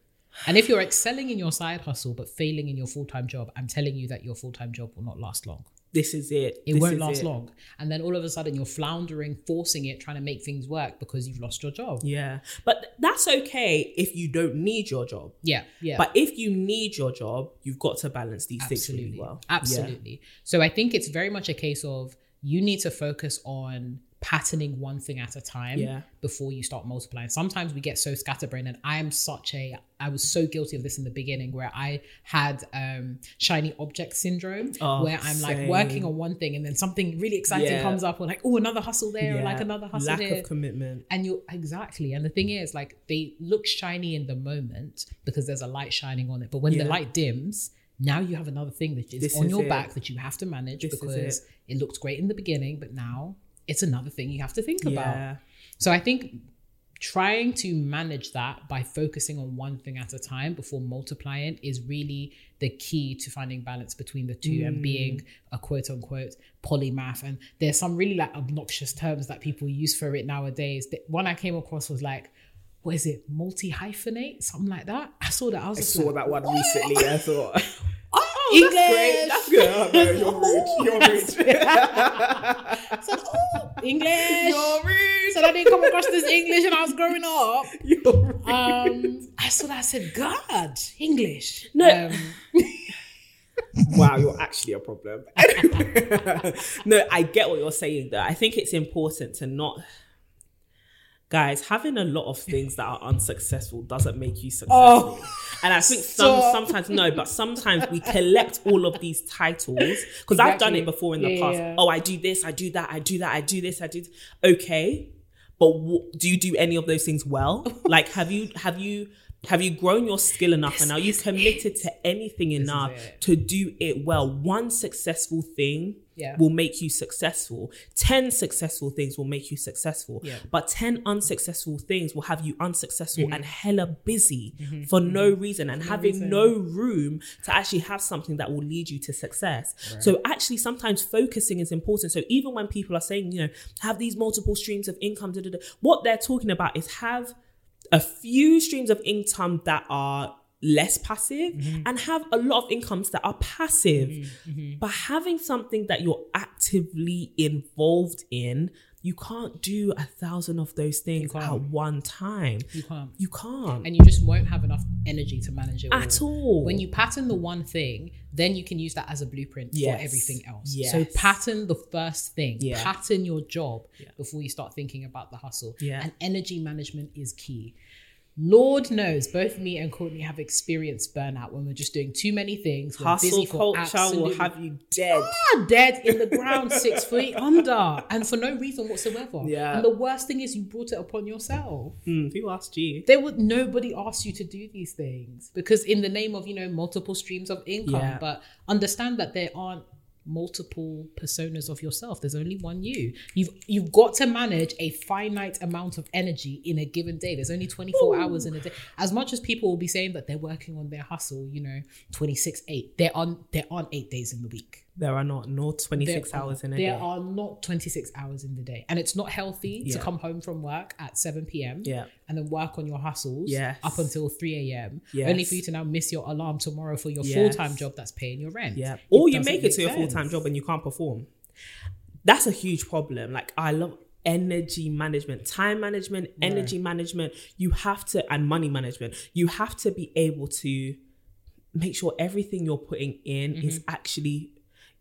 And if you're excelling in your side hustle but failing in your full-time job, I'm telling you that your full-time job will not last long. This is it. It This won't last it. long. And then all of a sudden you're floundering, forcing it, trying to make things work because you've lost your job. Yeah. But that's okay if you don't need your job. Yeah. Yeah. But if you need your job, you've got to balance these things really absolutely. well. Yeah. Absolutely. So I think it's very much a case of you need to focus on patterning one thing at a time Yeah. before you start multiplying. Sometimes we get so scatterbrained and I am such a I was so guilty of this in the beginning where I had um shiny object syndrome Oh, where I'm like working on one thing and then something really exciting Yeah. comes up or like oh another hustle there or like another hustle Lack there. of commitment. And you're exactly. And the thing is, like, they look shiny in the moment because there's a light shining on it. But when the light dims, now you have another thing that is This on is your it. back that you have to manage This is because it. looked great in the beginning, but now it's another thing you have to think Yeah. about. So I think trying to manage that by focusing on one thing at a time before multiplying is really the key to finding balance between the two and being mm. a quote unquote polymath. And there's some really like obnoxious terms that people use for it nowadays. The one i came across was like what is it? Multi hyphenate something like that? I saw that i was I saw like, that one recently. I thought, English. That's good. Oh, no, you're rude. You're rude. I said, oh, english You're rude. so i didn't come across this english and i was growing up You're rude. um i saw that i said god english No. um, wow, you're actually a problem. no, I get what you're saying though. I think it's important to not guys, having a lot of things that are unsuccessful doesn't make you successful. and I think some Oh, sometimes no, but sometimes we collect all of these titles because I've done it before in the Yeah, past. yeah. Oh, I do this, I do that, I do that, I do this, I do. Okay, but w- do you do any of those things well? like, have you have you have you grown your skill enough, and are you committed to anything enough to do it well? One successful thing Yeah. will make you successful. Ten successful things will make you successful. Yeah. But ten unsuccessful things will have you unsuccessful Mm-hmm. and hella busy for no reason and having no room to actually have something that will lead you to success. So actually sometimes focusing is important. So even when people are saying, you know, have these multiple streams of income, da, da, da, what they're talking about is have a few streams of income that are less passive mm-hmm. and have a lot of incomes that are passive. Mm-hmm. Mm-hmm. But having something that you're actively involved in, you can't do a thousand of those things at one time. you can't You can't. and you just won't have enough energy to manage it At all. When you pattern the one thing, then you can use that as a blueprint Yes. for everything else. So pattern the first thing, Yeah. pattern your job before you start thinking about the hustle. Yeah. And energy management is key. Lord knows, both me and Courtney have experienced burnout when we're just doing too many things. We're Hustle culture will have you dead. are dead in the ground, six feet under, and for no reason whatsoever. Yeah. And the worst thing is you brought it upon yourself. Hmm, who asked you? There would nobody asked you to do these things because in the name of you know multiple streams of income, Yeah. but understand that there aren't multiple personas of yourself. There's only one you. You've you've got to manage a finite amount of energy in a given day. There's only 24 hours in a day. As much as people will be saying that they're working on their hustle, you know, 26 8. There aren't there aren't eight days in the week. There are not no 26 There hours in a there day. There are not 26 hours in the day. And it's not healthy Yeah. to come home from work at 7 p.m. Yeah. and then work on your hustles Yes. up until 3 a.m. Yes. Only for you to now miss your alarm tomorrow for your Yes. full-time job that's paying your rent. Yeah. Or you make it to your full time job and you can't perform. That's a huge problem. Like I love energy management, time management, energy management. You have to and money management. You have to be able to make sure everything you're putting in is Mm-hmm. actually I-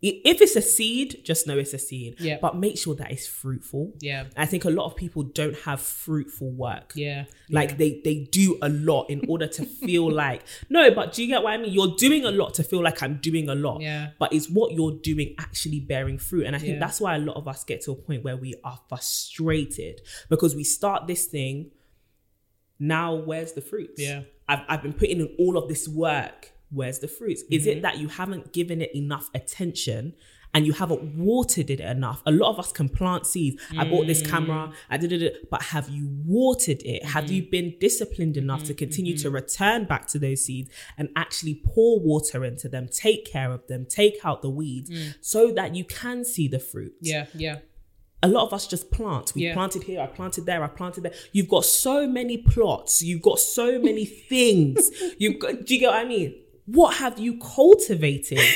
If it's a seed, just know it's a seed. Yeah. But make sure that it's fruitful. Yeah. I think a lot of people don't have fruitful work. Yeah. Like yeah. they they do a lot in order to feel like no, but do you get what I mean? You're doing a lot to feel like I'm doing a lot. Yeah. But is what you're doing actually bearing fruit? And I think Yeah. that's why a lot of us get to a point where we are frustrated because we start this thing. Now where's the fruits? Yeah. I've I've been putting in all of this work. Where's the fruits? Is Mm-hmm. it that you haven't given it enough attention? And you haven't watered it enough. A lot of us can plant seeds. I bought this camera. Mm. I did it, but have you watered it? Have Mm-hmm. you been disciplined enough to continue to return back to those seeds and actually pour water into them, take care of them, take out the weeds, so that you can see the fruit? Mm. Yeah. Yeah. a lot of us just plant. We Yeah. planted here, I planted there, I planted there. You've got so many plots, you've got so many things. You've got, do you get what I mean? What have you cultivated?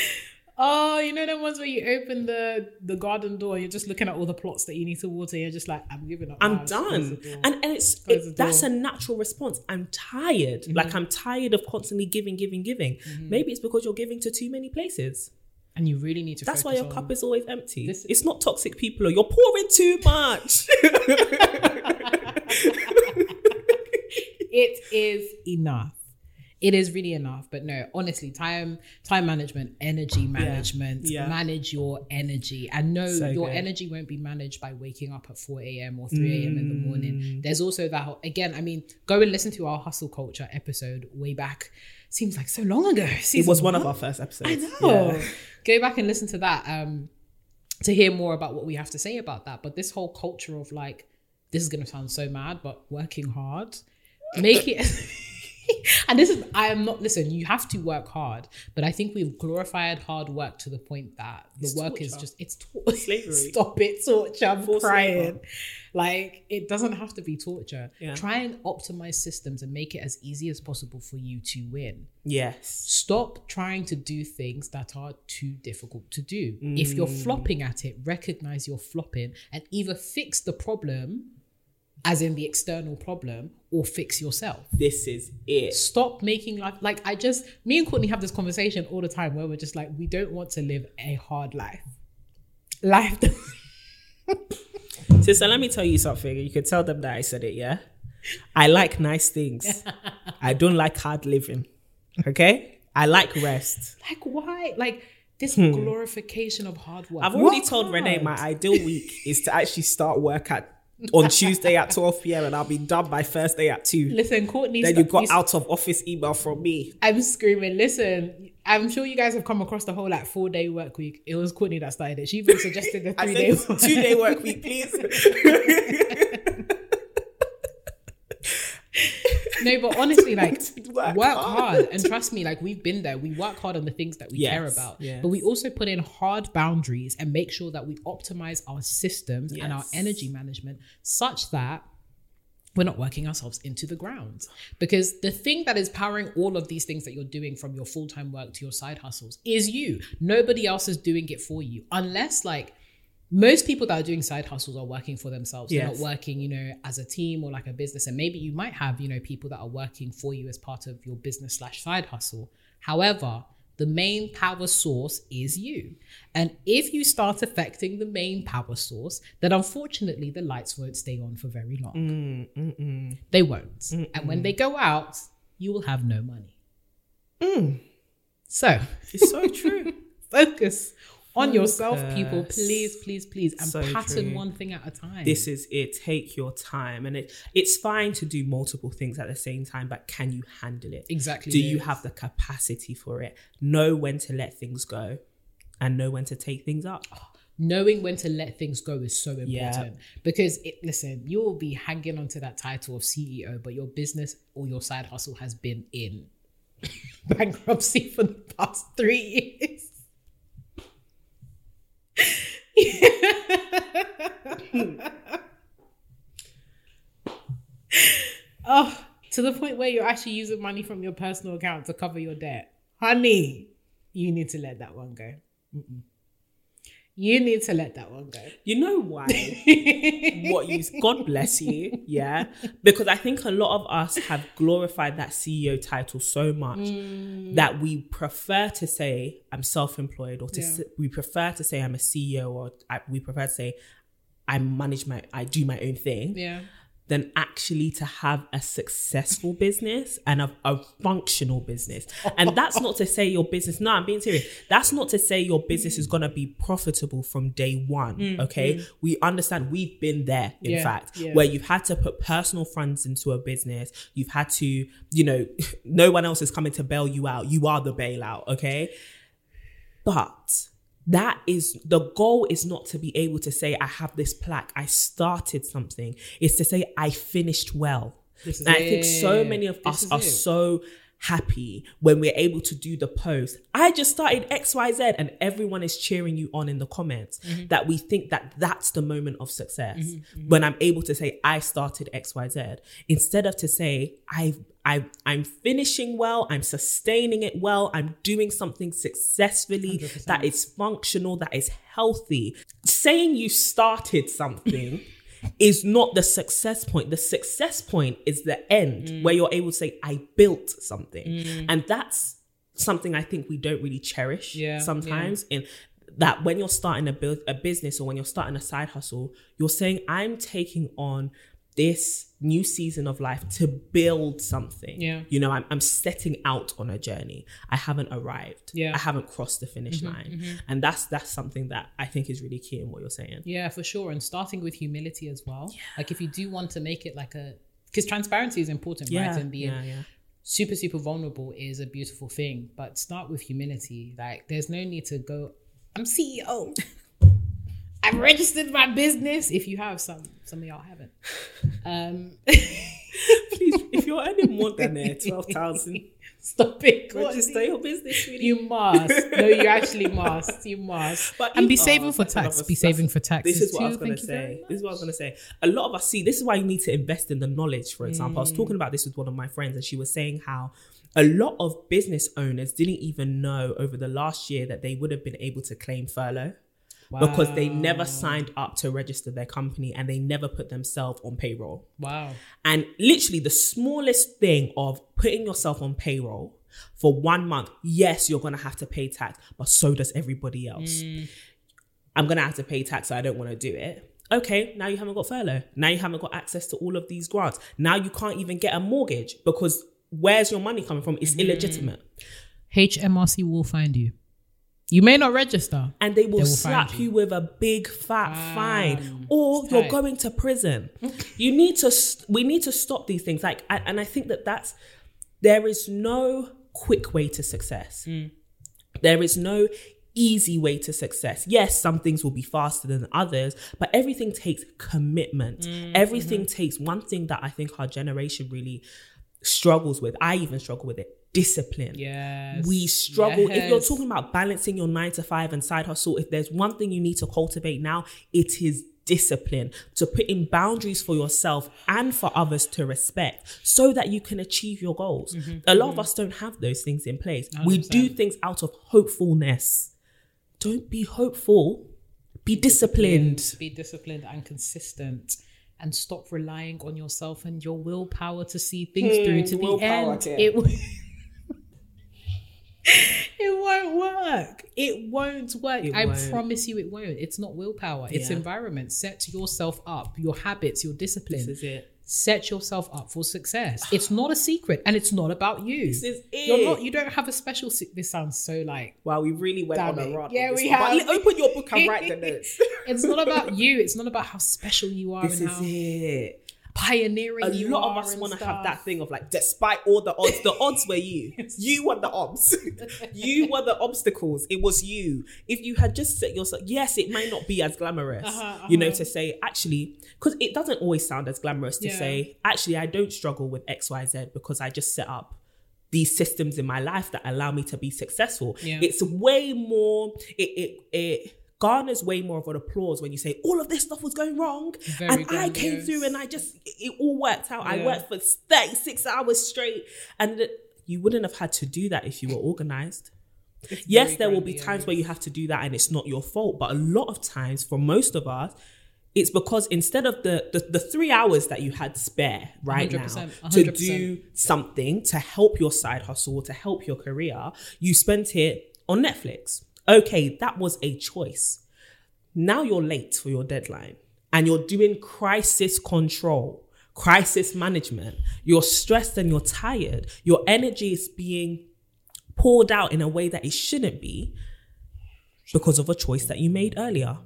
Oh, you know the ones where you open the the garden door, you're just looking at all the plots that you need to water. You're just like, I'm giving up. I'm done. And and it's it, that's a. Mm-hmm. natural response. I'm tired. Like I'm tired of constantly giving, giving, giving. Maybe it's because you're giving to too many places. and you really need to. That's why your on- cup is always empty. This- it's not toxic people. Or you're pouring too much. it is enough. It is really enough. But no, honestly, time time management, energy management, Yeah. manage your energy. And no, So your good. energy won't be managed by waking up at 4 a.m. or 3 a.m. in the Mm. morning. There's also that again, I mean, go and listen to our hustle culture episode way back. Seems like so long ago. it was one of our first episodes. I know. Yeah. Go back and listen to that um, to hear more about what we have to say about that. But this whole culture of like, this is going to sound so mad, but working hard, make it. and this is, I am not, listen, you have to work hard, but I think we've glorified hard work to the point that the It's work is just, it's tor- Slavery. Stop it, torture. I'm Forced crying. labor. Like, it doesn't have to be torture. Yeah. Try and optimize systems and make it as easy as possible for you to win Yes. stop trying to do things that are too difficult to do. If you're Mm. flopping at it, recognize you're flopping and either fix the problem, as in the external problem, or fix yourself. This is it. Stop making life like I just me and Courtney have this conversation all the time where we're just like we don't want to live a hard life. Life Sister, let me tell you something. You can tell them that I said it, yeah? I like nice things. I don't like hard living. Okay? I like rest. like why? Like this glorification of hard work. Hmm. I've already Work told Renee my ideal week is to actually start work at on Tuesday at 12 p.m. and I'll be done by Thursday at 2. Listen, Courtney. Then you got s- out of office email from me. I'm screaming. Listen, I'm sure you guys have come across the whole like four day work week. It was Courtney that started it. She even suggested the three day. said two day work week, please. no, but honestly, like Work work, hard. hard. and trust me, like we've been there. We work hard on the things that we care about, yes. but we also put in hard boundaries and make sure that we optimize our systems and our energy management such that we're not working ourselves into the ground. Because the thing that is powering all of these things that you're doing from your full time work to your side hustles is you. Nobody else is doing it for you. Unless, like, most people that are doing side hustles are working for themselves. They're not working, you know, as a team or like a business. And maybe you might have, you know, people that are working for you as part of your business slash side hustle. However, the main power source is you. And if you start affecting the main power source, then unfortunately the lights won't stay on for very long. Mm, they won't. And when they go out, you will have no money. Mm. So It's so true. focus on oh, yourself, people. Please, please, please. And So pattern true. one thing at a time. this is it. Take your time. And it it's fine to do multiple things at the same time, but can you handle it? Exactly Do you have the capacity for it? Know when to let things go and know when to take things up. Oh, knowing when to let things go is so important Yeah. because it listen you will be hanging onto that title of ceo but your business or your side hustle has been in bankruptcy for the past three years oh to the point where you're actually using money from your personal account to cover your debt. Honey you need to let that one go You need to let that one go. You know why? what you God bless you, yeah. Because I think a lot of us have glorified that CEO title so much Mm. that we prefer to say I'm self-employed, or to Yeah. s- we prefer to say I'm a CEO, or I, we prefer to say I manage my I do my own thing. Yeah. Than actually to have a successful business and a, a functional business. And that's not to say your business, no, I'm being serious. That's not to say your business is going to be profitable from day one. okay. We understand we've been there, in Mm, Yeah, fact, yeah. where you've had to put personal funds into a business. You've had to, you know, no one else is coming to bail you out. You are the bailout. Okay. But that is the goal is not to be able to say, I have this plaque, I started something. It's to say, I finished well. This is and I think so many of This us are it. so happy when we're able to do the post. I just started XYZ and everyone is cheering you on in the comments Mm-hmm. that we think that that's the moment of success. When I'm able to say I started XYZ instead of to say I've I, I'm finishing well, I'm sustaining it well, I'm doing something successfully 100%. that is functional, that is healthy. Saying you started something is not the success point. The success point is the end Mm. where you're able to say, I built something. And that's something I think we don't really cherish Yeah, sometimes in that when you're starting a build a business or when you're starting a side hustle, you're saying, I'm taking on this new season of life to build something. Yeah. You know, I'm, I'm setting out on a journey. I haven't arrived. Yeah. Mm-hmm, I haven't crossed the finish line. And that's that's something that I think is really key in what you're saying. Yeah, for sure. And starting with humility as well. Yeah. Like if you do want to make it like a because transparency is important, right? And being yeah, yeah. super, super vulnerable is a beautiful thing. But start with humility. Like there's no need to go, I'm CEO. I've registered my business. If you have some, some of y'all haven't. Um Please, if you're earning more than uh, 12,000, stop it. register your business, really. You must. No, you actually must. You must. But and be saving for tax. Be saving for tax. This is what I was too. going to Thank you very say. This is what I was going to say. A lot of us see, this is why you need to invest in the knowledge, for example. I was talking about this with one of my friends, and she was saying how a lot of business owners didn't even know over the last year that they would have been able to claim furlough. Because they never signed up to register their company and they never put themselves on payroll. Wow. And literally, the smallest thing of putting yourself on payroll for one month, yes, you're going to have to pay tax, but so does everybody else. Mm. I'm going to have to pay tax, so I don't want to do it. Okay, now you haven't got furlough. Now you haven't got access to all of these grants. Now you can't even get a mortgage because where's your money coming from? It's mm-hmm. illegitimate. HMRC will find you. You may not register. and they will, They will slap you. you. with a big fat fine or you're going to prison you need to we need to stop these things like I- and i think that that's there is no quick way to success Mm. there is no easy way to success yes some things will be faster than others but everything takes commitment Mm, everything mm-hmm. takes one thing that i think our generation really struggles with i even struggle with it discipline Yes. we struggle if you're talking about balancing your nine to five and side hustle if there's one thing you need to cultivate now it is discipline to put in boundaries for yourself and for others to respect so that you can achieve your goals Mm-hmm. a lot of us don't have those things in place we do things out of hopefulness don't be hopeful be disciplined Be disciplined and consistent. And stop relying on yourself and your willpower to see things through to the end. dear. It, w- it won't work. It won't work. It I won't. promise you it won't. It's not willpower. It's Yeah. environment. Set yourself up, your habits, your discipline. this is it set yourself up for success. It's not a secret, and it's not about you. This is it. You're not. You don't have a special. Se- this sounds so like. wow we really went on a run Yeah, we have. but open your book and write the notes It's not about you. It's not about how special you are this and is how it pioneering a you lot of us want to have that thing of like, despite all the odds, the odds were you. You were the odds. you were the obstacles. It was you. If you had just set yourself, yes, it might not be as glamorous, Uh-huh, you know, to say actually, because it doesn't always sound as glamorous to Yeah. say actually, I don't struggle with X, Y, Z because I just set up these systems in my life that allow me to be successful. Yeah. It's way more. It it it. Garners way more of an applause when you say all of this stuff was going wrong, Very and I came through and I just it, all worked out. I worked for 36 hours straight. And you wouldn't have had to do that if you were organized. yes, there will be times where you have to do that and it's not your fault. But a lot of times, for most of us, it's because instead of the, the, the three hours that you had spare right 100%, now to do something to help your side hustle, to help your career, you spent it on Netflix. Okay, that was a choice. Now you're late for your deadline and you're doing crisis control, crisis management. You're stressed and you're tired. Your energy is being poured out in a way that it shouldn't be because of a choice that you made earlier.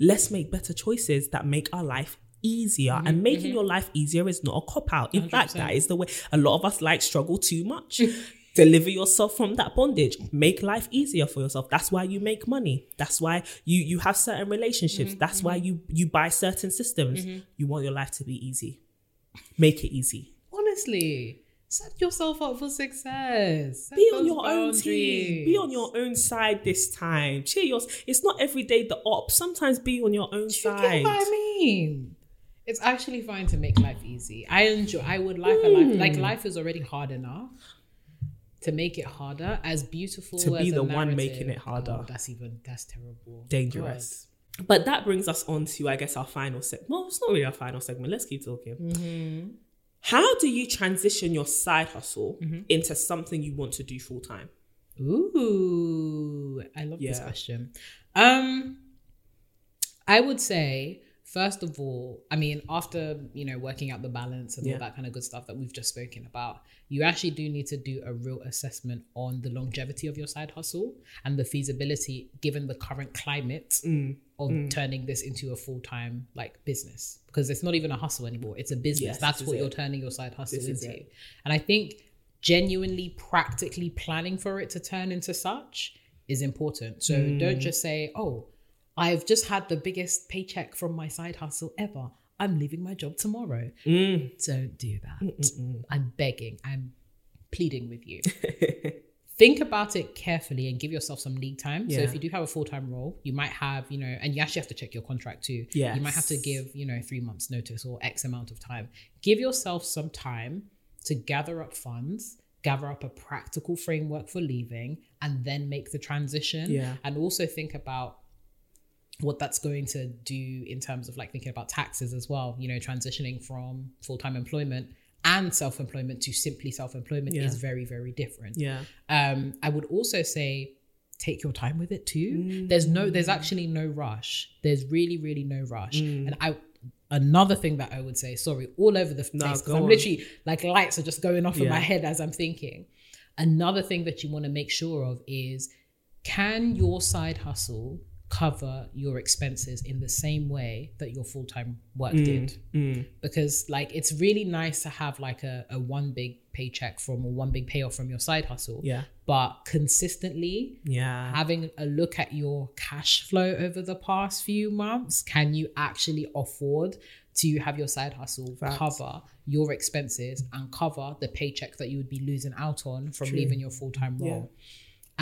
Let's make better choices that make our life easier. And making your life easier is not a cop out. In fact, that is the way a lot of us like struggle too much. Deliver yourself from that bondage. Make life easier for yourself. That's why you make money. That's why you you have certain relationships. That's why you you buy certain systems. You want your life to be easy. Make it easy. Honestly, set yourself up for success. Set be on your own team. Be on your own side this time. Cheer yours. It's not every day the op. Sometimes be on your own Do you side. get what I mean? It's actually fine to make life easy. I enjoy. I would like a life Hmm. like life is already hard enough. To make it harder, as beautiful To be the one making it harder. Oh, that's even that's terrible. Dangerous. But that brings us on to, I guess, our final segment. Well, it's not really our final segment. Let's keep talking. Mm-hmm. How do you transition your side hustle Mm-hmm. into something you want to do full time? Ooh, I love this question. Um, I would say first of all, I mean, after you know working out the balance and Yeah. all that kind of good stuff that we've just spoken about, you actually do need to do a real assessment on the longevity of your side hustle and the feasibility given the current climate Mm. of turning this into a full time like business because it's not even a hustle anymore; it's a business. Yes, That's what you're it. turning your side hustle This into. And I think genuinely practically planning for it to turn into such is important. So Mm. don't just say, oh, I've just had the biggest paycheck from my side hustle ever. I'm leaving my job tomorrow. Mm. Don't do that. I'm begging. I'm pleading with you. Think about it carefully and give yourself some lead time. So if you do have a full time role, you might have, you know, and you actually have to check your contract too. You might have to give, you know, three months notice or X amount of time. Give yourself some time to gather up funds, gather up a practical framework for leaving, and then make the transition. Yeah. And also think about what that's going to do in terms of like thinking about taxes as well. You know, transitioning from full time employment and self employment to simply self employment Yeah. is very, very different. Yeah. Um, I would also say take your time with it too. There's no, there's actually no rush. There's really, really no rush. And I, another thing that I would say, sorry, all over the No, place, I'm on. literally like lights are just going off in my head as I'm thinking. Another thing that you want to make sure of is can your side hustle cover your expenses in the same way that your full-time work mm, did mm. because like it's really nice to have like a, a one big paycheck from or one big payoff from your side hustle Yeah. but consistently Yeah. having a look at your cash flow over the past few months can you actually afford to have your side hustle Facts. cover your expenses and cover the paycheck that you would be losing out on from leaving your full-time role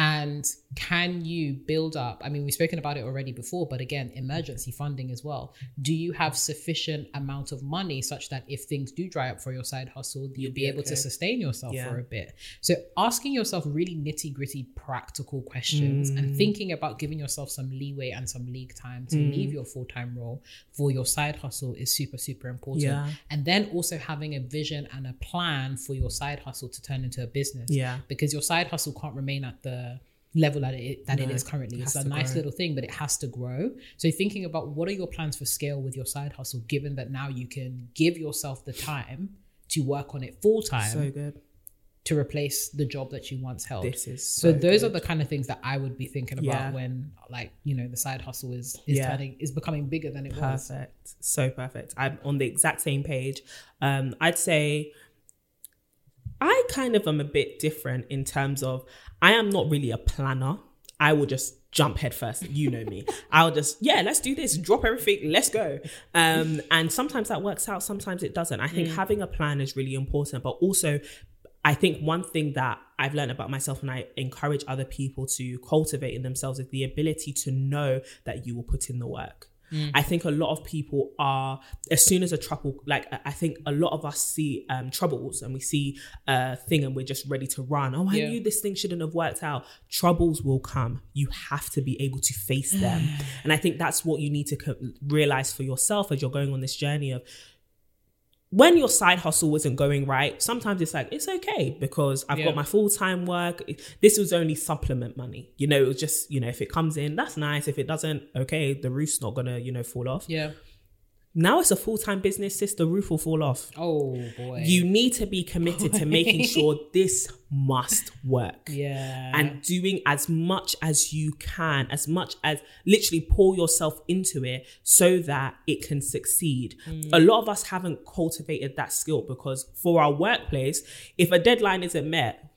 and can you build up i mean we've spoken about it already before but again emergency funding as well do you have sufficient amount of money such that if things do dry up for your side hustle you'll be, able to sustain yourself Yeah. for a bit so asking yourself really nitty gritty practical questions Mm. and thinking about giving yourself some leeway and some league time to Mm. leave your full-time role for your side hustle is super super important Yeah. and then also having a vision and a plan for your side hustle to turn into a business Yeah. because your side hustle can't remain at the level that it that it No, is currently. it It's a nice grow. little thing, but it has to grow. So thinking about what are your plans for scale with your side hustle, given that now you can give yourself the time to work on it full time So good. to replace the job that you once held. This is so, so those good. are the kind of things that I would be thinking about Yeah. when like, you know, the side hustle is is Yeah. turning is becoming bigger than it was. Perfect. So perfect. I'm on the exact same page. Um, I'd say I kind of am a bit different in terms of I am not really a planner. I will just jump head first. You know me. I'll just, yeah, let's do this, drop everything, let's go. Um, and sometimes that works out, sometimes it doesn't. I think having a plan is really important, but also I think one thing that I've learned about myself and I encourage other people to cultivate in themselves is the ability to know that you will put in the work. Mm. I think a lot of people are, as soon as a trouble, like I think a lot of us see um, troubles and we see a thing and we're just ready to run. Oh, I yeah. knew this thing shouldn't have worked out. Troubles will come. You have to be able to face them. and I think that's what you need to co- realize for yourself as you're going on this journey of when your side hustle wasn't going right, sometimes it's like, it's okay because I've yeah. got my full time work. This was only supplement money. You know, it was just, you know, if it comes in, that's nice. If it doesn't, okay, the roof's not gonna, you know, fall off. Yeah. Now it's a full time business, sis. The roof will fall off. Oh boy. You need to be committed boy. to making sure this must work. Yeah. And doing as much as you can, as much as literally pour yourself into it so that it can succeed. Mm. A lot of us haven't cultivated that skill because for our workplace, if a deadline isn't met,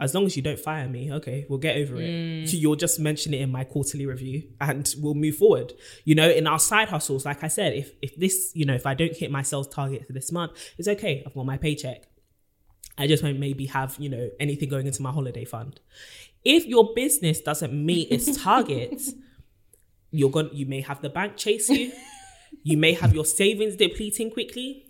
as long as you don't fire me, okay, we'll get over it. Mm. You'll just mention it in my quarterly review and we'll move forward. You know, in our side hustles, like I said, if if this, you know, if I don't hit my sales target for this month, it's okay. I've got my paycheck. I just won't maybe have, you know, anything going into my holiday fund. If your business doesn't meet its targets, you're going to you may have the bank chase you. you may have your savings depleting quickly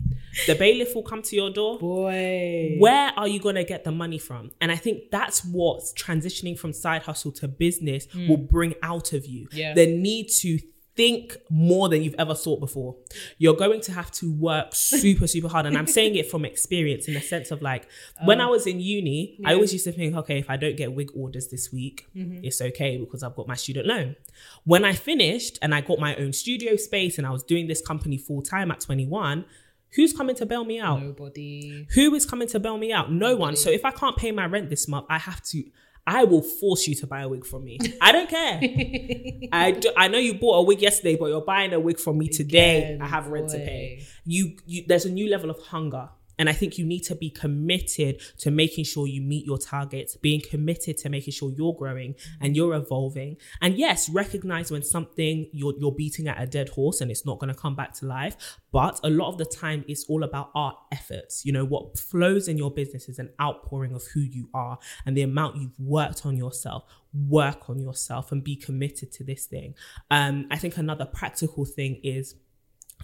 the bailiff will come to your door. Boy. Where are you going to get the money from? And I think that's what transitioning from side hustle to business mm. will bring out of you. Yeah. The need to think more than you've ever thought before. You're going to have to work super, super hard. And I'm saying it from experience in the sense of like, when oh. I was in uni, yeah. I always used to think, okay, if I don't get wig orders this week, mm-hmm. it's okay because I've got my student loan. When I finished and I got my own studio space and I was doing this company full time at 21, Who's coming to bail me out? Nobody. Who is coming to bail me out? No Nobody. one. So if I can't pay my rent this month, I have to. I will force you to buy a wig from me. I don't care. I do, I know you bought a wig yesterday, but you're buying a wig from me today. Again, I have rent boy. to pay. You, you, there's a new level of hunger and I think you need to be committed to making sure you meet your targets, being committed to making sure you're growing and you're evolving. And yes, recognize when something you're, you're beating at a dead horse and it's not going to come back to life. But a lot of the time, it's all about our efforts. You know, what flows in your business is an outpouring of who you are and the amount you've worked on yourself. Work on yourself and be committed to this thing. Um, I think another practical thing is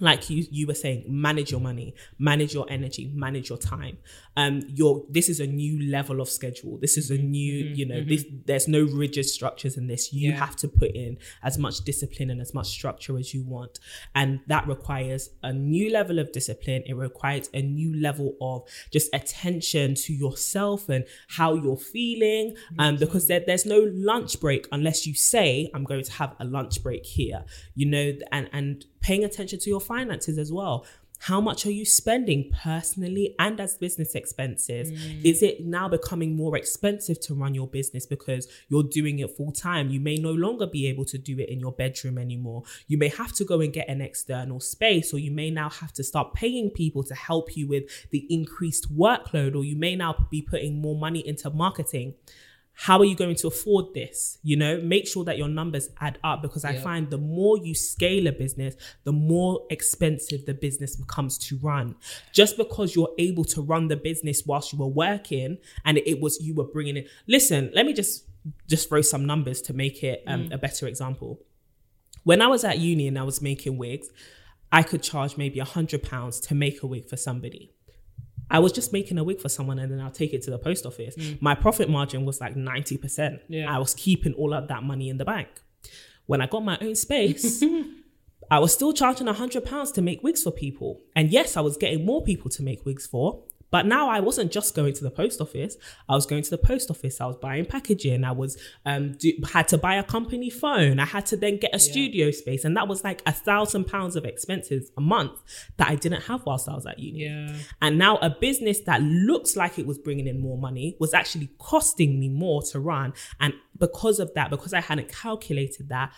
like you you were saying manage your money manage your energy manage your time. Um your this is a new level of schedule. This is a new mm-hmm, you know mm-hmm. this there's no rigid structures in this. You yeah. have to put in as much discipline and as much structure as you want. And that requires a new level of discipline. It requires a new level of just attention to yourself and how you're feeling. Um because there, there's no lunch break unless you say i'm going to have a lunch break here you know and and paying attention to your finances as well. How much are you spending personally and as business expenses? Mm. Is it now becoming more expensive to run your business because you're doing it full time? You may no longer be able to do it in your bedroom anymore. You may have to go and get an external space, or you may now have to start paying people to help you with the increased workload, or you may now be putting more money into marketing how are you going to afford this? You know, make sure that your numbers add up because I find the more you scale a business, the more expensive the business becomes to run. Just because you're able to run the business whilst you were working and it was you were bringing it. Listen, let me just just throw some numbers to make it um, mm. a better example. When I was at uni and I was making wigs, I could charge maybe a hundred pounds to make a wig for somebody. I was just making a wig for someone and then I'll take it to the post office. Mm. My profit margin was like 90%. Yeah. I was keeping all of that money in the bank. When I got my own space, I was still charging a hundred pounds to make wigs for people. And yes, I was getting more people to make wigs for, but now I wasn't just going to the post office. I was going to the post office. I was buying packaging. I was um do, had to buy a company phone. I had to then get a yeah. studio space, and that was like a thousand pounds of expenses a month that I didn't have whilst I was at uni. Yeah. And now a business that looks like it was bringing in more money was actually costing me more to run, and because of that, because I hadn't calculated that,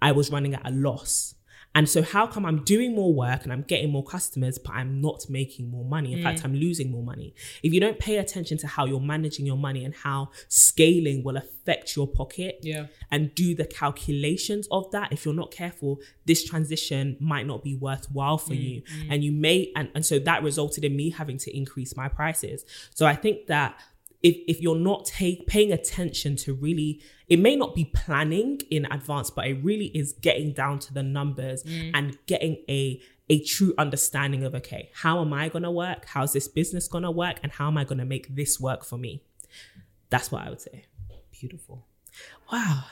I was running at a loss. And so, how come I'm doing more work and I'm getting more customers, but I'm not making more money? In mm. fact, I'm losing more money. If you don't pay attention to how you're managing your money and how scaling will affect your pocket, yeah. and do the calculations of that, if you're not careful, this transition might not be worthwhile for mm. you. Mm. And you may, and, and so that resulted in me having to increase my prices. So, I think that if, if you're not take, paying attention to really, it may not be planning in advance, but it really is getting down to the numbers and getting a a true understanding of okay, how am I gonna work? How's this business gonna work? And how am I gonna make this work for me? That's what I would say. Beautiful. Wow.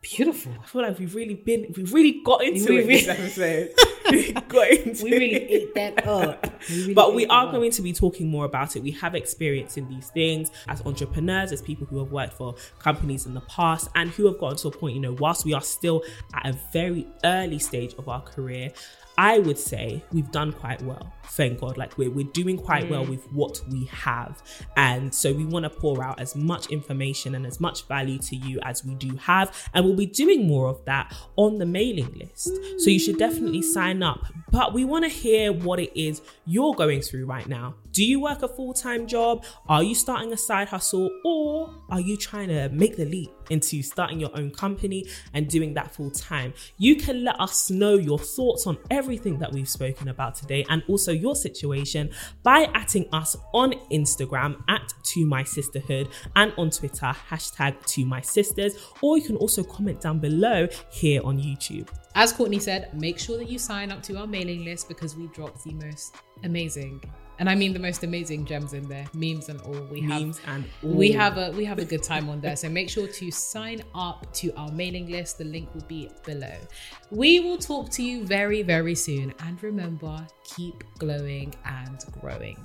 Beautiful. I feel like we've really been, we've really got into We it this episode. we got into We really ate that up. We really But we are that up. going to be talking more about it. We have experience in these things as entrepreneurs, as people who have worked for companies in the past, and who have gotten to a point, you know, whilst we are still at a very early stage of our career, I would say we've done quite well. Thank God. Like we're, we're doing quite well mm. with what we have. And so we want to pour out as much information and as much value to you as we do have. And we'll be doing more of that on the mailing list. So you should definitely sign up. But we want to hear what it is you're going through right now. Do you work a full time job? Are you starting a side hustle? Or are you trying to make the leap into starting your own company and doing that full time? You can let us know your thoughts on everything that we've spoken about today and also your situation by atting us on Instagram at To My Sisterhood and on Twitter, hashtag To My Sisters. Or you can also comment down below here on YouTube. As Courtney said, make sure that you sign up to our mailing list because we drop the most amazing, and I mean the most amazing gems in there, memes and all. We Memes have and we have a we have a good time on there. So make sure to sign up to our mailing list. The link will be below. We will talk to you very very soon, and remember, keep glowing and growing.